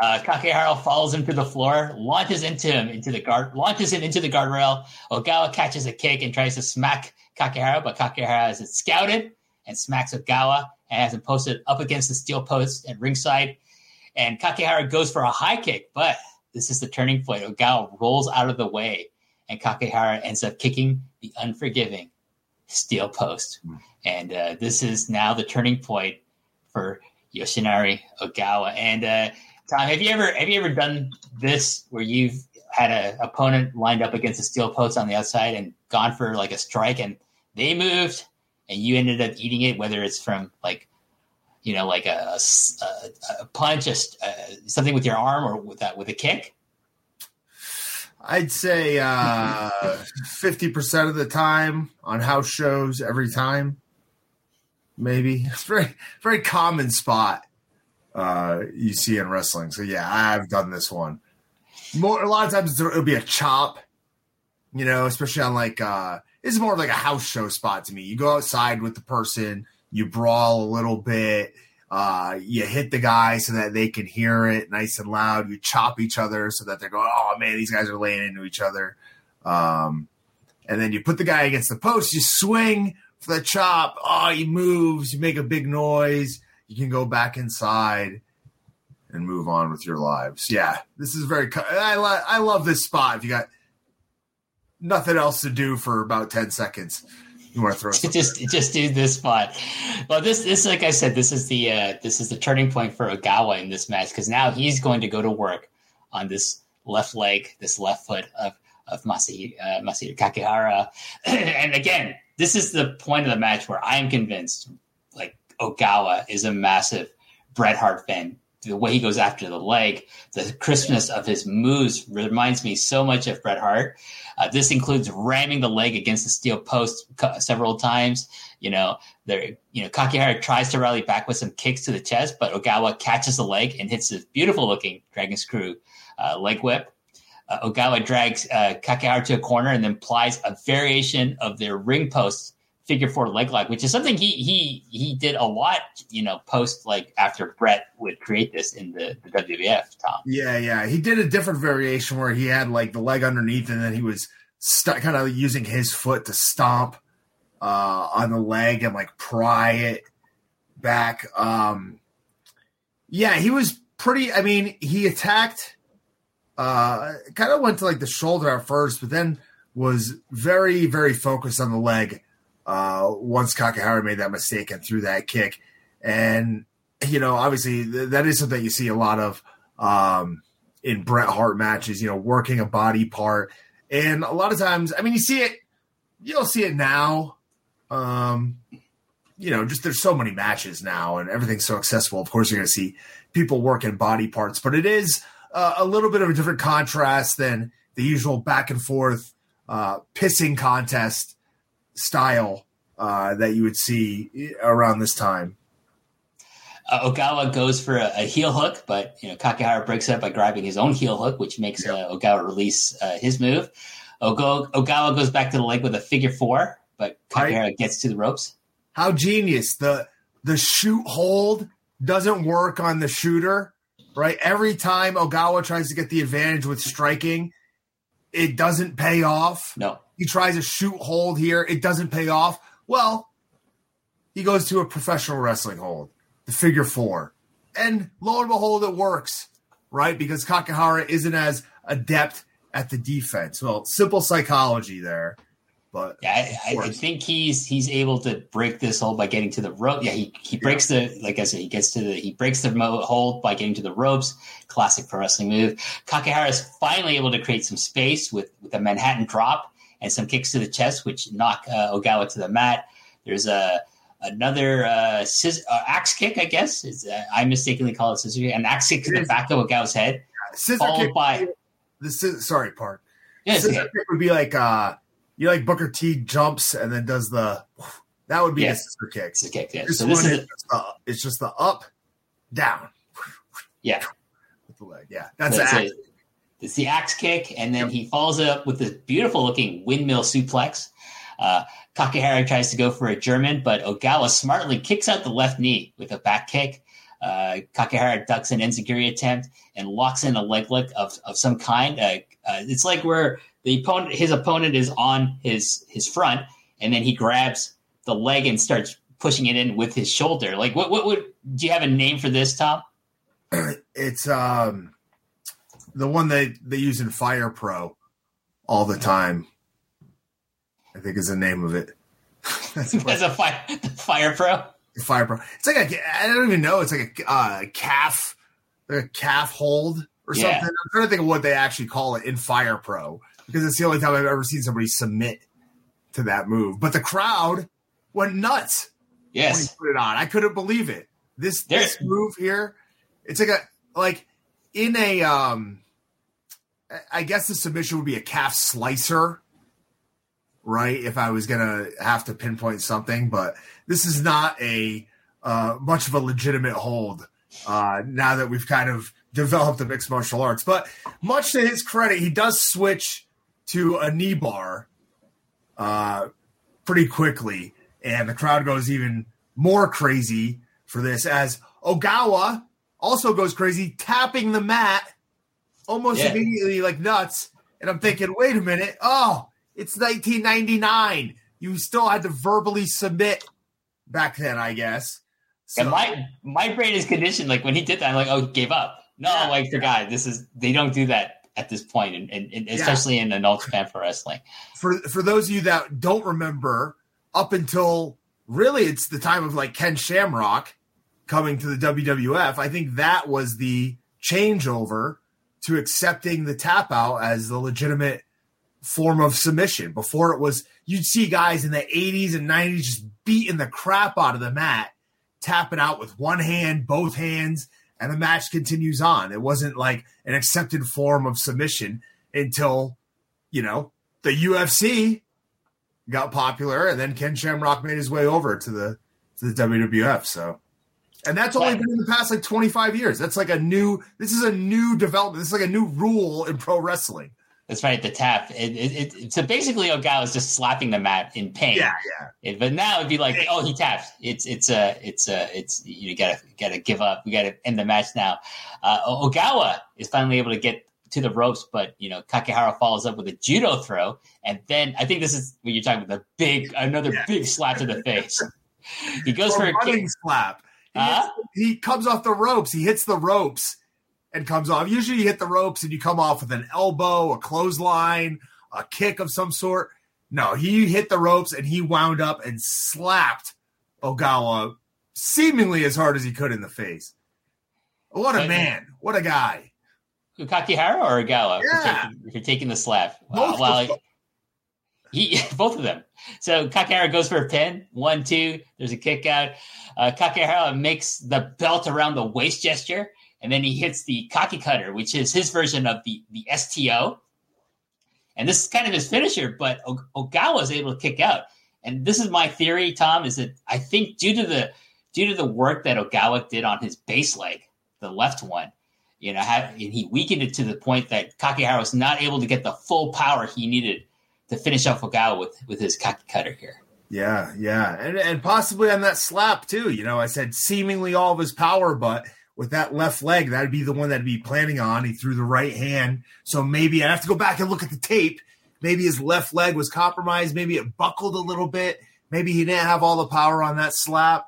Uh, Kakihara falls him to the floor, launches into him into the guard, launches him into the guardrail. Ogawa catches a kick and tries to smack Kakihara, but Kakihara has it scouted and smacks Ogawa and has him posted up against the steel post at ringside. And Kakihara goes for a high kick, but this is the turning point. Ogawa rolls out of the way, and Kakihara ends up kicking the unforgiving steel post. Mm. And uh, this is now the turning point for Yoshinari Ogawa. And uh, Tom, have you ever have you ever done this where you've had an opponent lined up against a steel post on the outside and gone for like a strike, and they moved, and you ended up eating it, whether it's from like you know, like a, a, a punch, a, something with your arm or with that with a kick? I'd say uh, fifty uh, percent of the time on house shows, every time. Maybe it's very very common spot uh, you see in wrestling. So yeah, I've done this one. More a lot of times it'll be a chop, you know, especially on like uh, it's more like a house show spot to me. You go outside with the person you brawl a little bit, uh, you hit the guy so that they can hear it nice and loud. You chop each other so that they're going, oh man, these guys are laying into each other. Um, and then you put the guy against the post, you swing for the chop. Oh, he moves, you make a big noise. You can go back inside and move on with your lives. Yeah, this is very. I, lo- I love this spot. If you got nothing else to do for about 10 seconds you want to throw just just do this spot. Well, this this like I said, this is the uh, this is the turning point for Ogawa in this match because now he's going to go to work on this left leg, this left foot of of Masahiro, uh, Masahiro Kakihara, and again, this is the point of the match where I am convinced like Ogawa is a massive Bret Hart fan. The way he goes after the leg, the crispness of his moves reminds me so much of Bret Hart. Uh, this includes ramming the leg against the steel post several times. You know, there, you know, Kakihara tries to rally back with some kicks to the chest, but Ogawa catches the leg and hits this beautiful looking dragon screw uh, leg whip. Uh, Ogawa drags uh, Kakihara to a corner and then applies a variation of their ring post figure four leg lock, which is something he he he did a lot, you know, post like after Bret would create this in the, the WWF. Tom. Yeah, yeah, he did a different variation where he had like the leg underneath, and then he was st- kind of using his foot to stomp uh, on the leg and like pry it back. Um, yeah, he was pretty. I mean, he attacked. Uh, kind of went to like the shoulder at first, but then was very, very focused on the leg. Uh, once Kakihara made that mistake and threw that kick, and you know, obviously th- that is something you see a lot of um, in Bret Hart matches. You know, working a body part, and a lot of times, I mean, you see it. You don't see it now. Um, you know, just there's so many matches now, and everything's so accessible. Of course, you're going to see people working body parts, but it is uh, a little bit of a different contrast than the usual back and forth uh, pissing contest style uh, that you would see around this time. Uh, Ogawa goes for a, a, heel hook, but you know Kakihara breaks it up by grabbing his own heel hook, which makes uh, Ogawa release uh, his move. Ogo- Ogawa goes back to the leg with a figure four, but Kakihara right. gets to the ropes. How genius! the The shoot hold doesn't work on the shooter, right? Every time Ogawa tries to get the advantage with striking, it doesn't pay off. No, he tries a shoot hold here, it doesn't pay off. Well, he goes to a professional wrestling hold the figure four. And lo and behold, it works, right? Because Kakihara isn't as adept at the defense. Well, simple psychology there. But yeah, I, I, think he's he's able to break this hold by getting to the rope. Yeah, he, he breaks yeah. the like I said, he gets to the he breaks the hold by getting to the ropes. Classic pro wrestling move. Kakihara is finally able to create some space with with a Manhattan drop and some kicks to the chest, which knock uh, Ogawa to the mat. There's a another uh, uh, axe kick, I guess. Is uh, I mistakenly call it scissor kick. An axe kick to the back of Ogawa's head, scissor followed kick by the scissor, sorry part. Yes, scissor kick would be like uh, you know, like Booker T jumps and then does the that would be yes. a scissor kick. Scissor kick. Yeah. So this is just the, it's just the up, down. Yeah. With the leg. Yeah, that's it. It's the axe kick, and then he follows it up with this beautiful looking windmill suplex. Uh, Kakihara tries to go for a German, but Ogawa smartly kicks out the left knee with a back kick. Uh, Kakihara ducks an enziguri attempt and locks in a leg lick of, of some kind. Uh, uh, it's like where the opponent, his opponent is on his his front, and then he grabs the leg and starts pushing it in with his shoulder. Like, what what would do you have a name for this, Tom? It's um the one that they use in Fire Pro all the time. I think is the name of it. That's a fire, fire pro. Fire pro. It's like a. I don't even know. It's like a uh, calf, like a calf hold or yeah. something. I'm trying to think of what they actually call it in Fire Pro because it's the only time I've ever seen somebody submit to that move. But the crowd went nuts. Yes, when he put it on. I couldn't believe it. This there. this move here, it's like a like in a um. I guess the submission would be a calf slicer right? If I was gonna have to pinpoint something, but this is not a uh, much of a legitimate hold. Uh, now that we've kind of developed the mixed martial arts, but much to his credit, he does switch to a knee bar uh, pretty quickly, and the crowd goes even more crazy for this as Ogawa also goes crazy, tapping the mat almost yeah. immediately like nuts. And I'm thinking, wait a minute, oh, it's 1999. You still had to verbally submit back then, I guess. So, and my my brain is conditioned. Like when he did that, I'm like, oh, gave up. No, yeah. I guy. This is they don't do that at this point, and, and, and especially yeah. in an All Japan Pro Wrestling. For for those of you that don't remember, up until really it's the time of like Ken Shamrock coming to the WWF. I think that was the changeover to accepting the tap out as the legitimate form of submission. Before it was, you'd see guys in the 80s and 90s just beating the crap out of the mat, tapping out with one hand, both hands, and the match continues on. It wasn't like an accepted form of submission until, you know, the UFC got popular and then Ken Shamrock made his way over to the to the WWF. So and that's only been in the past like 25 years. That's like a new this is a new development. This is like a new rule in pro wrestling. That's right. The tap. It, it, it, so basically, Ogawa is just slapping the mat in pain. Yeah, yeah. but now it'd be like, oh, he tapped. It's it's a it's a it's you gotta gotta give up. We gotta end the match now. Uh, Ogawa is finally able to get to the ropes, but you know Kakihara follows up with a judo throw, and then I think this is what you're talking about the big another yeah. big slap to the face. He goes for, for a running kick. slap. He, uh hits, he comes off the ropes. He hits the ropes and comes off. Usually, you hit the ropes and you come off with an elbow, a clothesline, a kick of some sort. No, he hit the ropes and he wound up and slapped Ogawa seemingly as hard as he could in the face. What a man! What a guy! Kakihara or Ogawa? Yeah. You're taking, taking the slap, both well, he both of them. So Kakihara goes for a pin. One, two. There's a kick out. Uh, Kakihara makes the belt around the waist gesture, and then he hits the Kaki Cutter, which is his version of the the STO. And this is kind of his finisher, but o- Ogawa is able to kick out. And this is my theory, Tom, is that I think due to the due to the work that Ogawa did on his base leg, the left one, you know, have, and he weakened it to the point that Kakihara was not able to get the full power he needed to finish off Ogawa with with his Kaki Cutter here. Yeah, yeah, and and possibly on that slap too. You know, I said seemingly all of his power, but with that left leg, that'd be the one that'd be planning on. He threw the right hand, so maybe I have to go back and look at the tape. Maybe his left leg was compromised. Maybe it buckled a little bit. Maybe he didn't have all the power on that slap.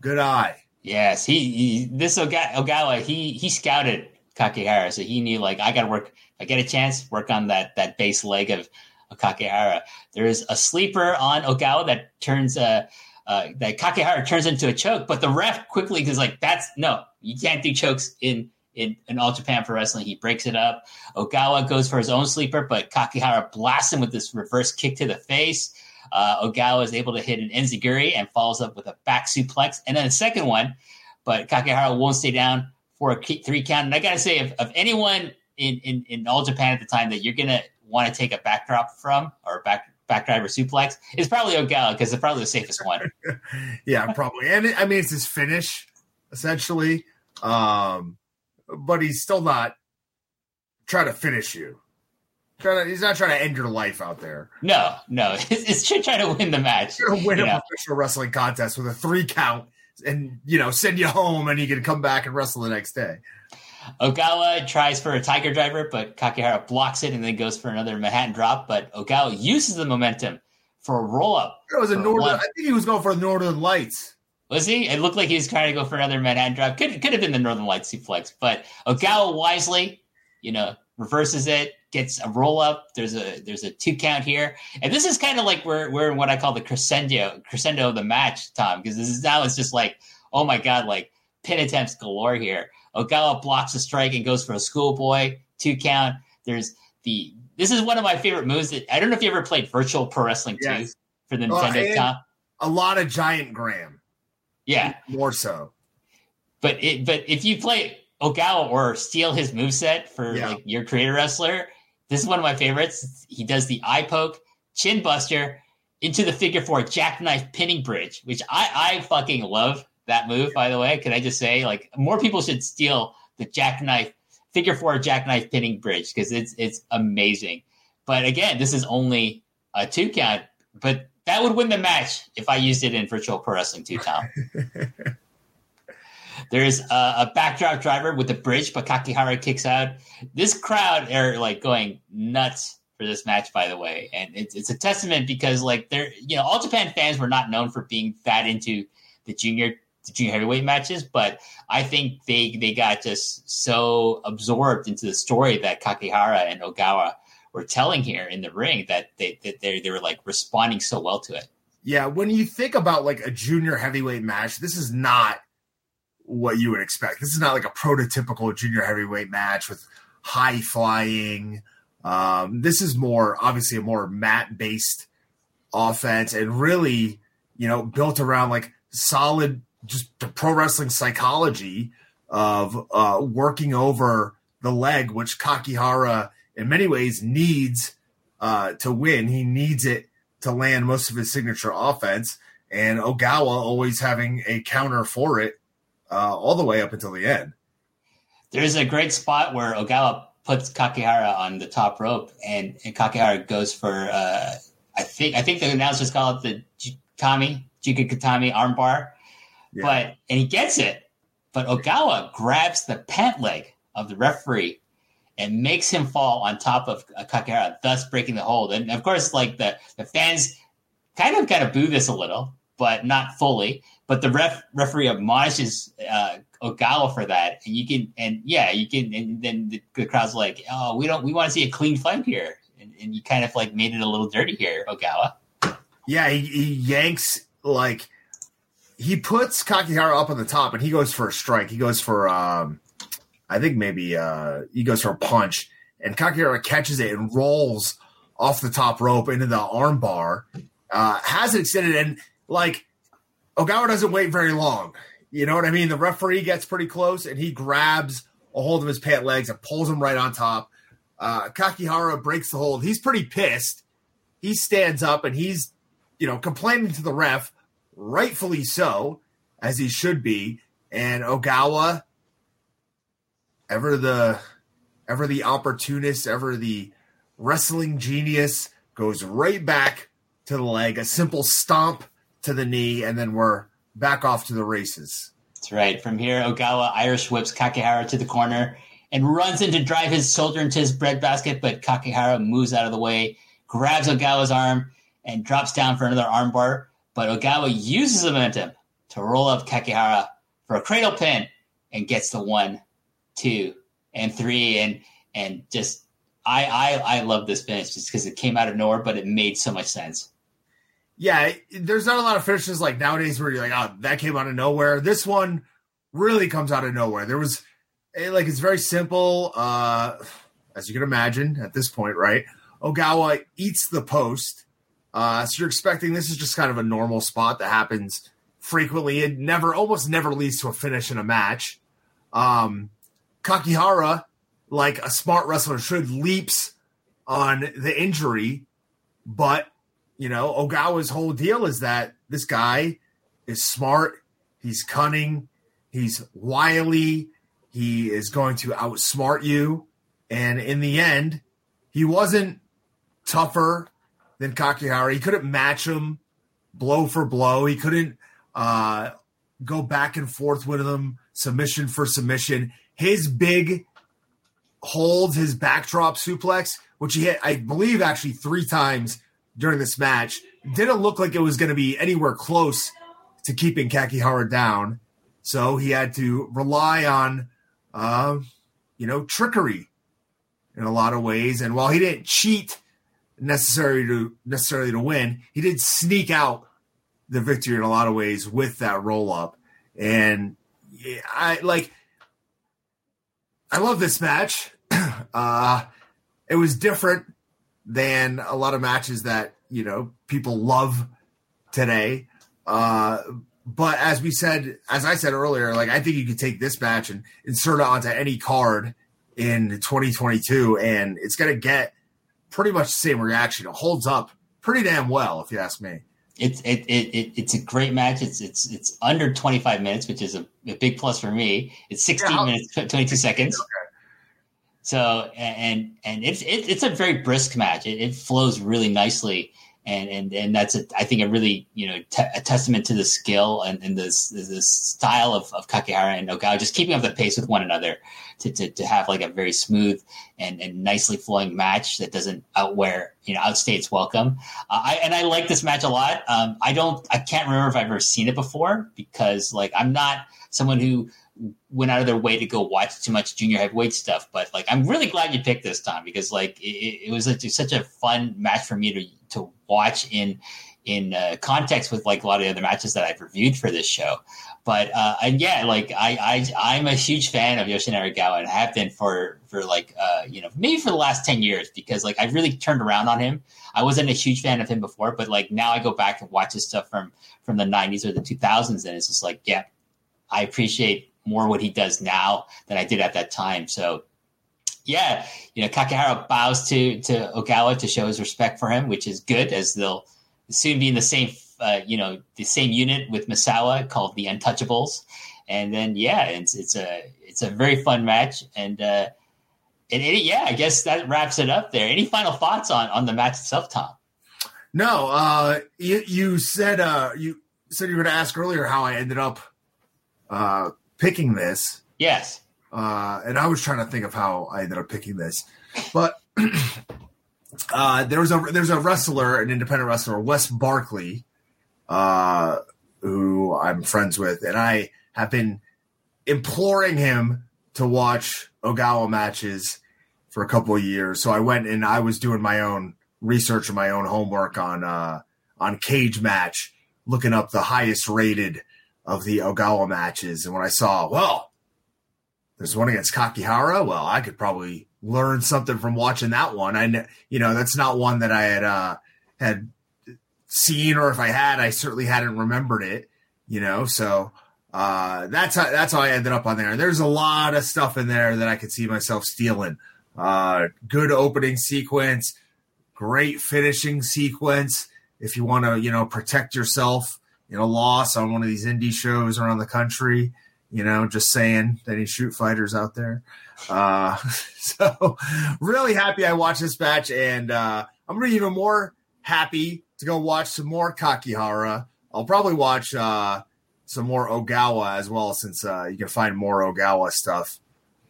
Good eye. Yes, he, he this Ogawa he he scouted Kakihara, so he knew like I got to work. I get a chance, work on that that base leg of, of Kakihara. There is a sleeper on Ogawa that turns uh, uh that Kakihara turns into a choke, but the ref quickly is like, "That's no, you can't do chokes in." In, in All Japan Pro Wrestling, he breaks it up. Ogawa goes for his own sleeper, but Kakihara blasts him with this reverse kick to the face. Uh, Ogawa is able to hit an enziguri and follows up with a back suplex, and then a second one. But Kakihara won't stay down for a three count. And I gotta say, if, if anyone in, in, in all Japan at the time that you're gonna want to take a backdrop from or back backdriver suplex, it's probably Ogawa because it's probably the safest one. yeah, probably. And I mean, it's his finish essentially, um, but he's still not trying to finish you. Trying to, he's not trying to end your life out there. No, no, it's, it's trying to win the match. You're win a know? professional wrestling contest with a three count, and you know send you home, and you can come back and wrestle the next day. Ogawa tries for a Tiger Driver, but Kakihara blocks it and then goes for another Manhattan drop. But Ogawa uses the momentum for a roll up. It was a northern. One. I think he was going for the Northern Lights. Was he? It looked like he was trying to go for another Manhattan drop. Could could have been the Northern Lights suplex, but Ogawa wisely, you know, reverses it, gets a roll up. There's a there's a two count here, and this is kind of like we're we're in what I call the crescendo crescendo of the match, Tom, because this is now it's just like oh my god, like pin attempts galore here. Ogawa blocks a strike and goes for a schoolboy two count. There's the this is one of my favorite moves. That, I don't know if you ever played Virtual Pro Wrestling yes. 2 for the uh, Nintendo oh, Tom. A lot of Giant Gram. Yeah, more so. But it but if you play Ogawa or steal his move set for yeah. like your creator wrestler. This is one of my favorites. He does the eye poke, chin buster into the figure four jackknife pinning bridge, which I, I fucking love that move, by the way. Can I just say, like, more people should steal the jackknife figure four jackknife pinning bridge because it's it's amazing. But again, this is only a two count, but that would win the match if I used it in Virtual Pro Wrestling 2, Tom. There's a, a, backdrop driver with the bridge, but Kakihara kicks out. This crowd are like going nuts for this match, by the way, and it's it's a testament because like they're you know all Japan fans were not known for being that into the junior the junior heavyweight matches, but I think they they got just so absorbed into the story that Kakihara and Ogawa were telling here in the ring that they that they they were like responding so well to it. Yeah, when you think about like a junior heavyweight match, this is not what you would expect. This is not like a prototypical junior heavyweight match with high flying. Um, this is more obviously a more mat based offense and really, you know, built around like solid just the pro wrestling psychology of uh, working over the leg, which Kakihara in many ways needs uh, to win. He needs it to land most of his signature offense, and Ogawa always having a counter for it uh, all the way up until the end. There's a great spot where Ogawa puts Kakihara on the top rope, and, and Kakihara goes for uh, I think I think the announcers call it the Kami Jikakatami armbar, yeah. but and he gets it, but Ogawa grabs the pant leg of the referee and makes him fall on top of Kakera, thus breaking the hold. And of course, like the, the fans kind of kind of boo this a little, but not fully. But the ref referee admonishes uh, Ogawa for that, and you can and yeah, you can and then the, the crowd's like, oh, we don't we want to see a clean fight here, and, and you kind of like made it a little dirty here, Ogawa. Yeah, he, he yanks like he puts Kakihara up on the top, and he goes for a strike. He goes for um, I think maybe uh, he goes for a punch, and Kakihara catches it and rolls off the top rope into the armbar. Uh, has it extended, and like Ogawa doesn't wait very long. You know what I mean? The referee gets pretty close, and he grabs a hold of his pant legs and pulls him right on top. Uh, Kakihara breaks the hold. He's pretty pissed. He stands up and he's, you know, complaining to the ref, rightfully so, as he should be. And Ogawa ever the ever the opportunist, ever the wrestling genius, goes right back to the leg, a simple stomp to the knee, and then we're back off to the races. That's right. From here, Ogawa Irish whips Kakihara to the corner and runs in to drive his shoulder into his breadbasket, but Kakihara moves out of the way, grabs Ogawa's arm, and drops down for another armbar. But Ogawa uses momentum to roll up Kakihara for a cradle pin and gets the one two, and three, and and just I I I love this finish just because it came out of nowhere, but it made so much sense. Yeah, there's not a lot of finishes like nowadays where you're like, oh, that came out of nowhere. This one really comes out of nowhere. There was eh, like it's very simple, uh, as you can imagine at this point, right? Ogawa eats the post. Uh, so you're expecting this is just kind of a normal spot that happens frequently. It never, almost never leads to a finish in a match. Um, Kakihara, like a smart wrestler should, leaps on the injury, but you know, Ogawa's whole deal is that this guy is smart, he's cunning, he's wily, he is going to outsmart you, and in the end, he wasn't tougher than Kakihara. He couldn't match him blow for blow. He couldn't uh, go back and forth with him submission for submission his big holds, his backdrop suplex, which he hit, I believe, actually three times during this match, didn't look like it was going to be anywhere close to keeping Kakihara down. So he had to rely on, uh, you know, trickery in a lot of ways. And while he didn't cheat necessarily to necessarily to win, he did sneak out the victory in a lot of ways with that roll up. And I like I love this match. uh, it was different than a lot of matches that you know people love today. Uh, but as we said, as I said earlier, like I think you could take this match and insert it onto any card in 2022, and it's to get pretty much the same reaction. It holds up pretty damn well, if you ask me it's it, it, it, it's a great match. It's it's it's under 25 minutes, which is a, a big plus for me. It's 16 yeah, minutes 22 seconds. Okay. So and and it's it, it's a very brisk match. It, it, flows really nicely, and and and that's a, I think a really you know te- a testament to the skill and, and this this style of, of Kakihara and Ogawa just keeping up the pace with one another to, to, to have like a very smooth and, and nicely flowing match that doesn't outwear you know outstay its welcome. Uh, I, and I like this match a lot. Um, I don't I can't remember if I've ever seen it before because like I'm not someone who went out of their way to go watch too much junior heavyweight stuff. But like, I'm really glad you picked this time because like it, it was such a fun match for me to to watch in in uh, context with like a lot of the other matches that I've reviewed for this show. But uh, and yeah, like I, I I'm a huge fan of Yoshinari Ogawa and have been for for like uh, you know maybe for the last ten years because like I've really turned around on him. I wasn't a huge fan of him before, but like now I go back and watch his stuff from from the '90s or the 2000s, and it's just like yeah, I appreciate more what he does now than I did at that time. So yeah, you know, Kakihara bows to to Ogawa to show his respect for him, which is good, as they'll soon be in the same, uh, you know, the same unit with Misawa called the Untouchables. And then yeah, it's it's a it's a very fun match, and uh, and yeah, I guess that wraps it up there. Any final thoughts on on the match itself, Tom? No, uh, you you said uh, you said you were going to ask earlier how I ended up uh, picking this. Yes. uh, and I was trying to think of how I ended up picking this, but uh, there was a there's a wrestler, an independent wrestler, Wes Barkley, uh, who I'm friends with, and I have been imploring him to watch Ogawa matches for a couple of years. So I went and I was doing my own research and my own homework on uh, on Cage Match, looking up the highest rated of the Ogawa matches. And when I saw, well, there's one against Kakihara, well, I could probably learn something from watching that one. I, you know, that's not one that I had uh, had seen, or if I had, I certainly hadn't remembered it. You know, so uh, that's how that's how I ended up on there. And there's a lot of stuff in there that I could see myself stealing. Uh, good opening sequence, great finishing sequence. If you want to, you know, protect yourself in a loss on one of these indie shows around the country, you know, just saying, any shoot fighters out there. Uh, so really happy I watched this match, and uh, I'm gonna be even more happy to go watch some more Kakihara. I'll probably watch uh, some more Ogawa as well, since uh, you can find more Ogawa stuff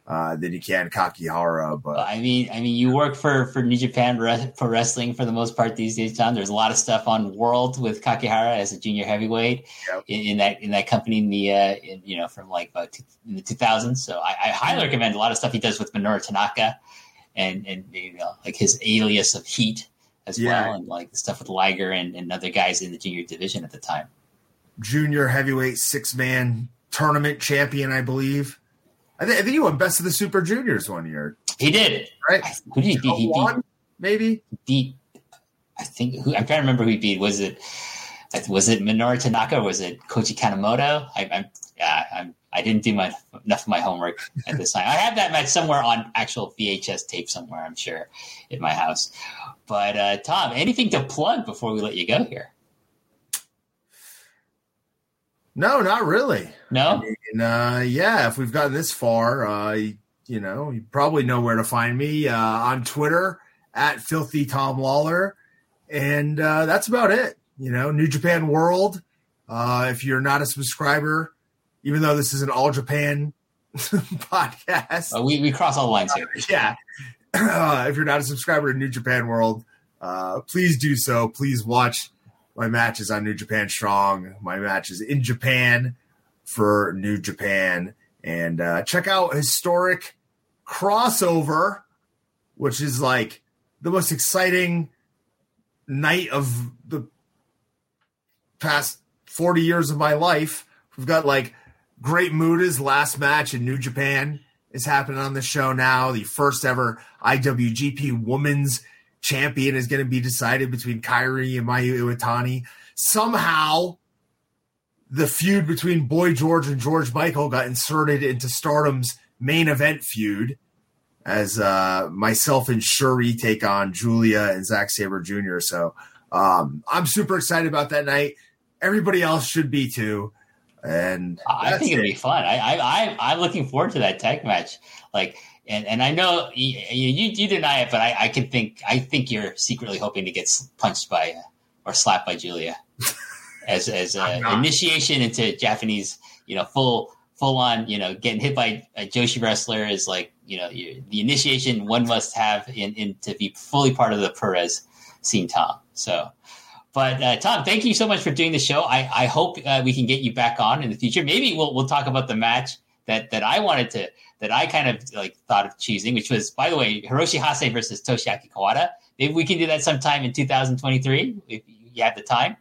uh, than you can Kakihara. But I mean, I mean, you work for for New Japan Re- Pro Wrestling for the most part these days, John. There's a lot of stuff on World with Kakihara as a junior heavyweight Yep. in, in that in that company in the uh, in, you know from like uh, two, in the 2000s. So I, I highly recommend a lot of stuff he does with Minoru Tanaka and and you know like his alias of Heat as Yeah. well, and like the stuff with Liger and, and other guys in the junior division at the time. junior heavyweight six man tournament champion, I believe. I, th- I think he won best of the Super Juniors one year, He did. right? I, who did he beat? He beat One, maybe. beat I think who I'm trying to remember who he beat. Was it was it Minoru Tanaka was it Koji Kanemoto? I, I'm yeah, I'm I didn't do my enough of my homework at this time. I have that match somewhere on actual VHS tape somewhere, I'm sure, in my house. But uh, Tom, anything to plug before we let you go here? No, not really. No, And uh, yeah, if we've gotten this far, uh, you, you know, you probably know where to find me uh, on Twitter at Filthy Tom Lawlor, and uh, that's about it. You know, New Japan World. Uh, if you're not a subscriber, even though this is an All Japan podcast, Uh, we we cross all lines here. yeah. Uh, if you're not a subscriber to New Japan World, uh, please do so. Please watch my matches on New Japan Strong, my matches in Japan for New Japan, and uh, check out Historic Crossover, which is like the most exciting night of the past 40 years of my life. We've got like Great Muta's last match in New Japan is happening on the show now. The first ever IWGP Women's Champion is going to be decided between Kairi and Mayu Iwatani. Somehow, the feud between Boy George and George Michael got inserted into Stardom's main event feud as uh, myself and Syuri take on Giulia and Zack Sabre Jr. So um, I'm super excited about that night. Everybody else should be too. And I think it'll it. be fun. I, I, I, I'm looking forward to that tech match. Like, and, and I know you, you, you deny it, but I, I can think, I think you're secretly hoping to get punched by uh, or slapped by Giulia as, as an initiation into Japanese, you know, full, full on, you know, getting hit by a Joshi wrestler is like, you know, you, the initiation one must have in, in to be fully part of the Perez scene, Tom. So, but uh, Tom, thank you so much for doing the show. I, I hope uh, we can get you back on in the future. Maybe we'll we'll talk about the match that that I wanted to that I kind of like thought of choosing, which was by the way Hiroshi Hase versus Toshiaki Kawada. Maybe we can do that sometime in 2023 if you have the time.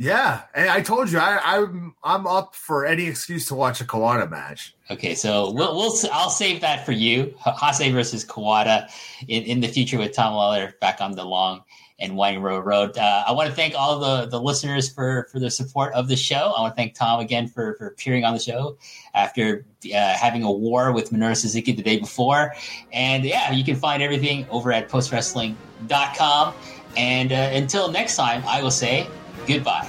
Yeah, and I told you I, I'm I'm up for any excuse to watch a Kawada match. Okay, so we'll we'll I'll save that for you. Hase versus Kawada in, in the future with Tom Lawlor back on the long and winding road road. Uh, I want to thank all the the listeners for for their support of the show. I want to thank Tom again for for appearing on the show after uh, having a war with Minoru Suzuki the day before. And yeah, you can find everything over at postwrestling.com. And uh, until next time, I will say goodbye.